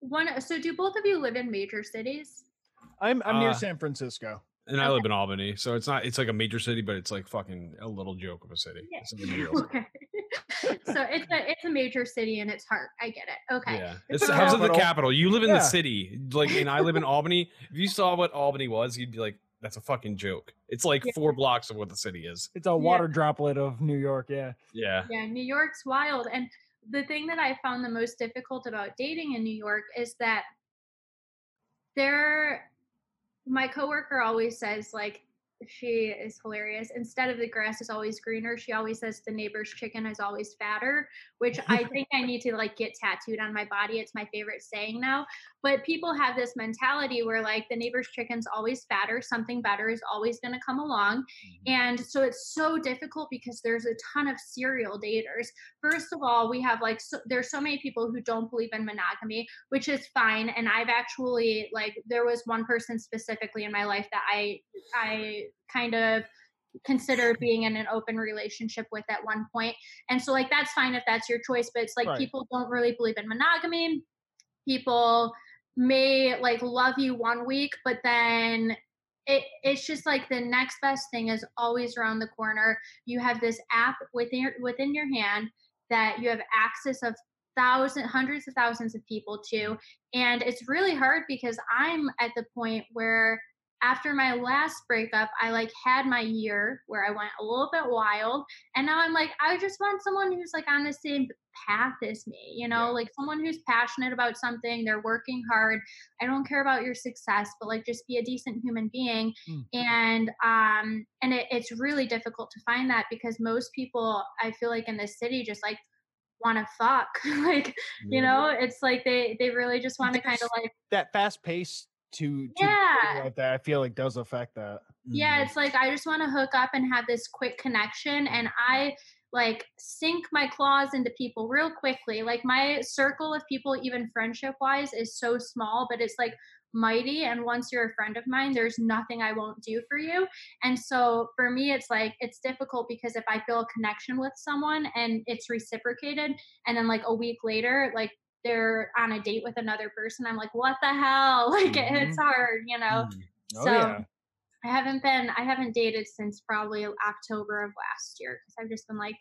one. So, do both of you live in major cities? I'm I'm near Uh, San Francisco. And I live in Albany, so it's not. It's like a major city, but it's like fucking a little joke of a city. Yeah. It's a city. Okay. So it's a it's a major city and it's hard. I get it. Okay. Yeah, It's it's a how's it the capital. capital? You live in the city, like, and I live in Albany. If you saw what Albany was, you'd be like, "That's a fucking joke." It's like Yeah. four blocks of what the city is. It's a water droplet of New York. Yeah. Yeah, Yeah, New York's wild. And the thing that I found the most difficult about dating in New York is that there my coworker always says like she is hilarious. Instead of the grass is always greener, she always says the neighbor's chicken is always fatter, which I think I need to like get tattooed on my body. It's my favorite saying now. But people have this mentality where like the neighbor's chicken's always fatter, something better is always going to come along. Mm-hmm. And so it's so difficult because there's a ton of serial daters. First of all, we have like so, there's so many people who don't believe in monogamy, which is fine. And I've actually like there was one person specifically in my life that I I kind of considered being in an open relationship with at one point. And so like that's fine if that's your choice, but it's like Right. people don't really believe in monogamy. People may like love you one week, but then it, it's just like the next best thing is always around the corner. You have this app within your, within your hand that you have access of thousands, hundreds of thousands of people to, and it's really hard because I'm at the point where after my last breakup, I like had my year where I went a little bit wild, and now I'm like, I just want someone who's like on the same path as me, you know, Yeah. like someone who's passionate about something, they're working hard. I don't care about your success, but like just be a decent human being. Mm. And um, and it, it's really difficult to find that because most people, I feel like in this city, just like want to fuck, like you know, it's like they they really just want to kind of like That fast pace to, to Yeah. like that, I feel like does affect that. yeah mm-hmm. it's like i just want to hook up and have this quick connection and i like sink my claws into people real quickly like my circle of people even friendship wise is so small but it's like mighty and once you're a friend of mine there's nothing i won't do for you and so for me it's like it's difficult because if i feel a connection with someone and it's reciprocated and then like a week later like they're on a date with another person i'm like what the hell like it's hard you know Mm. Oh, so yeah. I haven't been I haven't dated since probably October of last year because I've just been like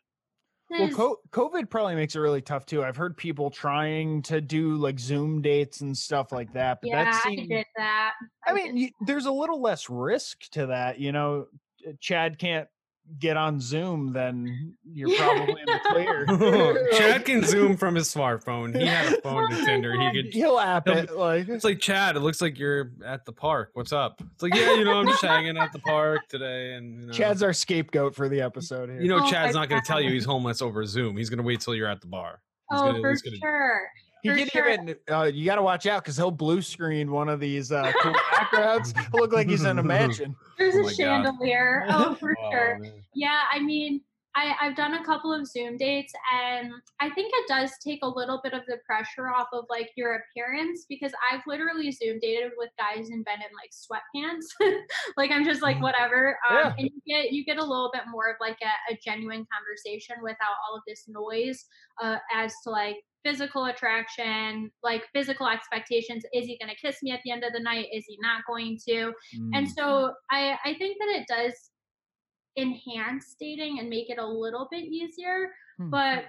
Well, COVID probably makes it really tough too. I've heard people trying to do like Zoom dates and stuff like that, but yeah, that I did that. I did mean, you, there's a little less risk to that. You know, Chad can't get on Zoom, then you're probably in the clear. Oh, Chad can zoom from his smartphone. He had a phone oh to Tinder. He could. He'll app he'll- it like. It's like Chad. It looks like you're at the park. What's up? It's like yeah, you know, I'm just hanging at the park today, and you know, Chad's our scapegoat for the episode here. You know, Oh Chad's not going to tell you he's homeless over Zoom. He's going to wait till you're at the bar. He's oh, gonna- for gonna- sure. He for can sure. even. Uh, you got to watch out because he'll blue screen one of these uh, cool backgrounds. He'll look like he's in a mansion. There's Oh a my God. chandelier. Oh, for Oh, sure. man. Yeah, I mean, I, I've done a couple of Zoom dates, and I think it does take a little bit of the pressure off of like your appearance because I've literally Zoom dated with guys in bed in like sweatpants. like I'm just like whatever. Um, Yeah. And you get you get a little bit more of like a, a genuine conversation without all of this noise uh, as to like physical attraction, like physical expectations. Is he going to kiss me at the end of the night? Is he not going to? And so I I think that it does enhance dating and make it a little bit easier. Hmm. But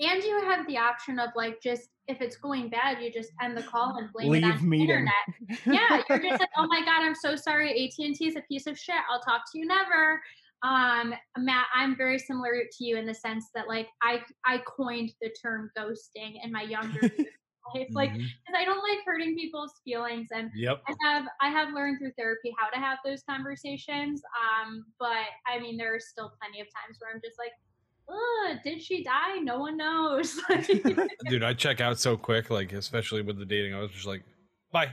and you have the option of like just if it's going bad, you just end the call and blame it Leave on the internet. Yeah, you're just like, oh my god, I'm so sorry. AT and T is a piece of shit. I'll talk to you never. Um, Matt, I'm very similar to you in the sense that like I I coined the term ghosting in my younger life, like because I don't like hurting people's feelings and Yep. I have I have learned through therapy how to have those conversations. Um, but I mean, there are still plenty of times where I'm just like, "Ugh, did she die? No one knows." Dude, I check out so quick, like especially with the dating. I was just like, bye.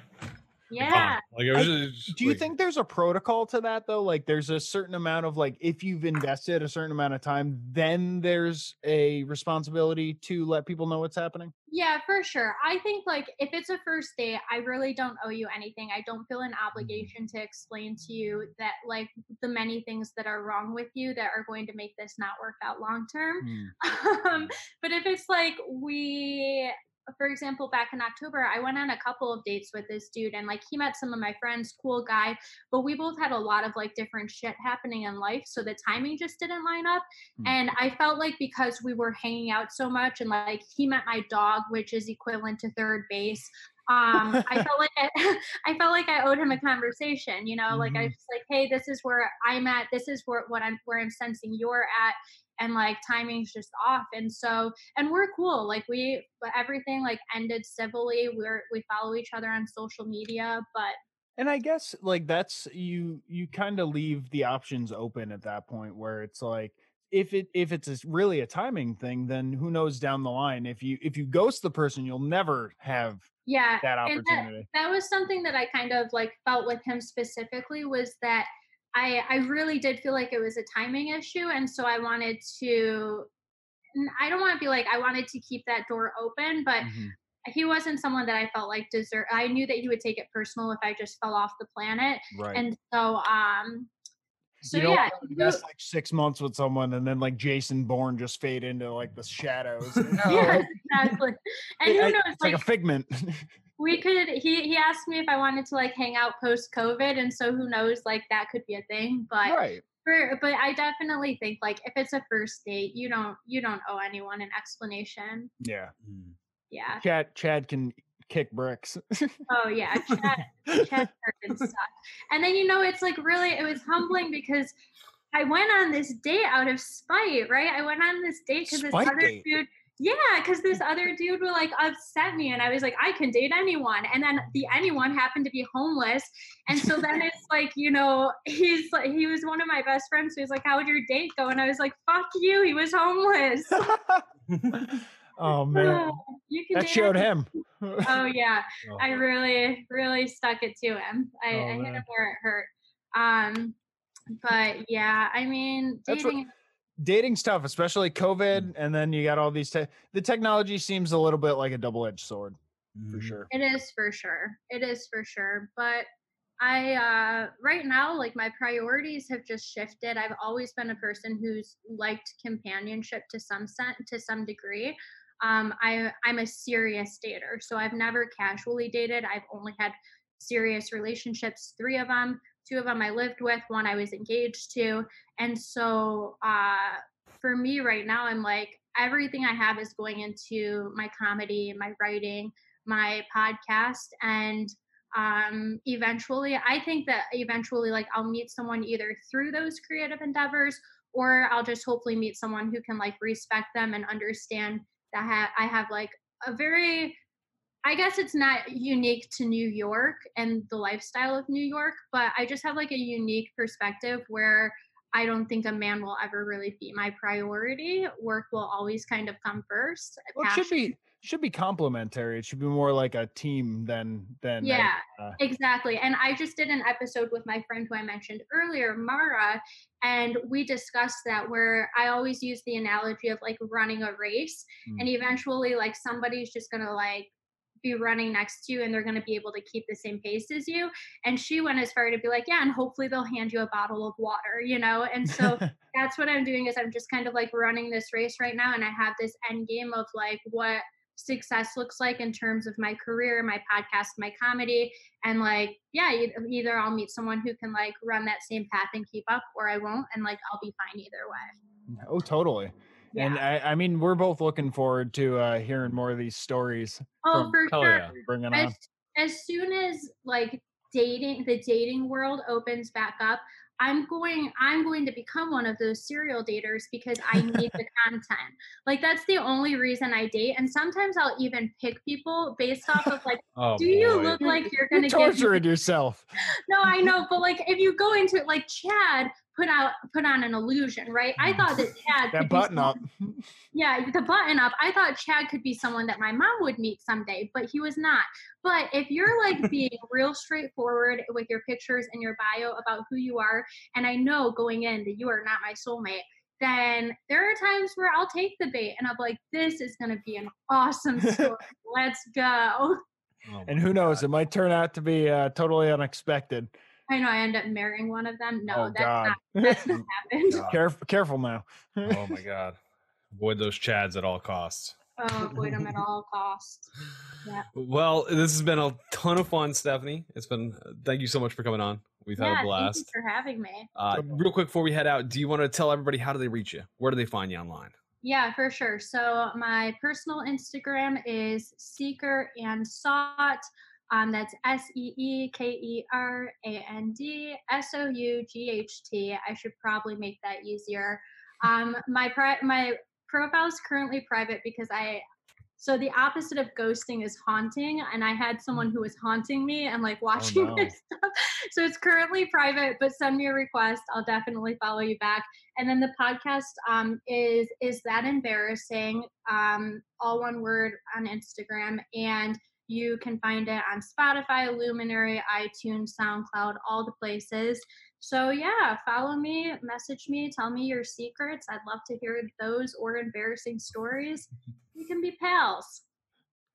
Yeah. Like it was I- just, Do you like, think there's a protocol to that though? Like there's a certain amount of like if you've invested a certain amount of time, then there's a responsibility to let people know what's happening. Yeah, for sure. I think like if it's a first date, I really don't owe you anything. I don't feel an obligation to explain to you that like the many things that are wrong with you that are going to make this not work out long term. um, but if it's like we for example back in october i went on a couple of dates with this dude and like he met some of my friends cool guy but we both had a lot of like different shit happening in life so the timing just didn't line up Hmm. and i felt like because we were hanging out so much and like he met my dog which is equivalent to third base um i felt like I, I felt like i owed him a conversation you know like i Mhm. was like hey this is where i'm at this is where what i'm where i'm sensing you're at and like timing's just off and so and we're cool like we but everything like ended civilly we're we follow each other on social media but And I guess like that's you you kind of leave the options open at that point where it's like if it if it's a really a timing thing, then who knows down the line if you if you ghost the person, you'll never have yeah that opportunity. that was something that I kind of like felt with him specifically was that I I really did feel like it was a timing issue and so I wanted to I don't want to be like I wanted to keep that door open but Mhm. he wasn't someone that I felt like deserved. I knew that he would take it personal if I just fell off the planet Right. and so um so you don't yeah invest like six months with someone and then like Jason Bourne just fade into like the shadows. yeah exactly and who knows it's like, a figment. we could he he asked me if I wanted to like hang out post COVID and so who knows like that could be a thing but right. for, but I definitely think like if it's a first date you don't you don't owe anyone an explanation Yeah. yeah Chad Chad can kick bricks. oh yeah Chad, Chad and then you know it's like really it was humbling because I went on this date out of spite right I went on this date because this other date? dude yeah, because this other dude would like upset me, and I was like, I can date anyone, and then the anyone happened to be homeless, and so then it's like, you know, he's like, he was one of my best friends, so he's like, how would your date go? And I was like, fuck you, he was homeless. oh man. you can That showed anyone. him. Oh yeah, I really, really stuck it to him. I, Oh, I hit him where it hurt. Um, but yeah, I mean, That's what- dating. Dating's tough, especially Mm. COVID, and then you got all these. Te- the technology seems a little bit like a double-edged sword, for Mhm. sure. It is for sure. It is for sure. But I uh right now like my priorities have just shifted. I've always been a person who's liked companionship to some sen- to some degree. Um I I'm a serious dater. So I've never casually dated. I've only had serious relationships, 3 of them. Two of them I lived with, one I was engaged to. And so uh for me right now I'm like everything I have is going into my comedy, my writing, my podcast and um eventually i think that eventually like i'll meet someone either through those creative endeavors or i'll just hopefully meet someone who can like respect them and understand that ha- i have like a very i guess it's not unique to new york and the lifestyle of new york but i just have like a unique perspective where i don't think a man will ever really be my priority work will always kind of come first Well, it should be should be complementary. It should be more like a team than than a- yeah uh, exactly and i just did an episode with my friend who i mentioned earlier mara and we discussed that where i always use the analogy of like running a race Mm. and eventually like somebody's just gonna like be running next to you and they're going to be able to keep the same pace as you and she went as far to be like yeah and hopefully they'll hand you a bottle of water you know and so that's what I'm doing is I'm just kind of like running this race right now and I have this end game of like what success looks like in terms of my career, my podcast, my comedy and like yeah, either I'll meet someone who can like run that same path and keep up or I won't and like I'll be fine either way. oh, totally. And I, I mean, we're both looking forward to uh, hearing more of these stories. Oh, from for sure. yeah. bringing As, on. as soon as like dating the dating world opens back up, I'm going I'm going to become one of those serial daters because I need the content. Like that's the only reason I date. And sometimes I'll even pick people based off of like, Oh, do you look like you're You're gonna give me torturing yourself. no, I know, but like if you go into it like Chad put out put on an illusion, right? I thought that Chad That could be button up. yeah, the button up. I thought Chad could be someone that my mom would meet someday, but he was not. But if you're like being real straightforward with your pictures and your bio about who you are, and I know going in that you are not my soulmate, then there are times where I'll take the bait and I'm like, this is going to be an awesome story. Let's go. Oh And my who knows? God. It might turn out to be uh, totally unexpected. I know I end up marrying one of them. No, oh that's God! not that's not happened. God. careful, careful now. Oh my god. Avoid those chads at all costs. Oh, avoid them at all costs. Yeah. Well, this has been a ton of fun, Stephanie. It's been thank you so much for coming on. We've had yeah, a thank you blast. for having me. Uh, real quick before we head out, do you want to tell everybody how do they reach you? Where do they find you online? Yeah, for sure. So my personal Instagram is Seeker and Sought. Um, that's S E E K E R A N D S O U G H T. I should probably make that easier. Um, my pri- my profile is currently private because I. So the opposite of ghosting is haunting, and I had someone who was haunting me and like watching no. my stuff. So it's currently private, but send me a request. I'll definitely follow you back. And then the podcast um, is is that embarrassing? Um, all one word on Instagram, and you can find it on Spotify, Luminary, iTunes, SoundCloud, all the places. So yeah, follow me, message me, tell me your secrets. I'd love to hear those or embarrassing stories. We can be pals.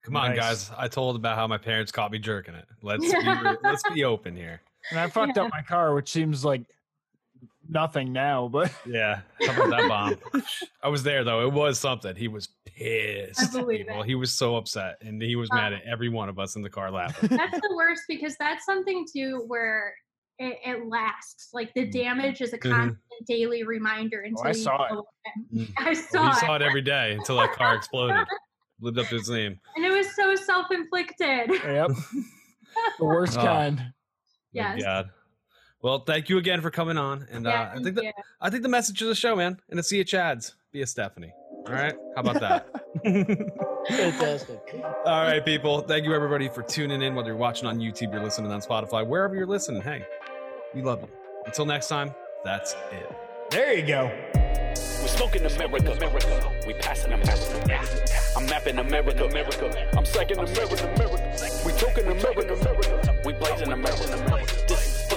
Come on, Nice. guys. I told about how my parents caught me jerking it. Let's be, let's be open here. And I fucked up my car, which seems like nothing now, but Yeah. How about that bomb? I was there though. It was something. He was pissed. believe people. it. He was so upset, and he was mad at every one of us in the car laughing. That's the worst because that's something too where it, it lasts. Like the damage is a Mhm. constant daily reminder until I you saw it. deal with Mm. I Well, saw he it. saw it every day until that car exploded. Lived up to its name. and it was so self-inflicted. yep, the worst Oh. kind. My Yes. God. Well, thank you again for coming on, and Yeah, uh, I think that you. I think the message of the show, man, and to see you, Chad's, be a Stephanie. All right, how about that? Fantastic. All right, people. Thank you, everybody, for tuning in. Whether you're watching on YouTube, you're listening on Spotify, wherever you're listening. Hey, we love you. Until next time, that's it. There you go. We're smoking America, America. We passing America. I'm mapping America, America. I'm psyching America, America. We talking America, America. We blazing America. This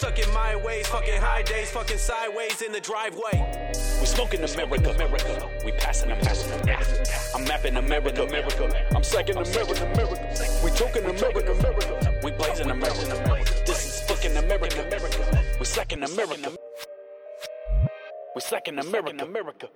Stuck in my ways, fucking high days, fucking sideways in the driveway. We smoking America, America. We passing America. I'm mapping America, America. I'm psyching America, America. We talking America, America. We blazing America. This is fucking America, America. We slacking America. We slacking America, America.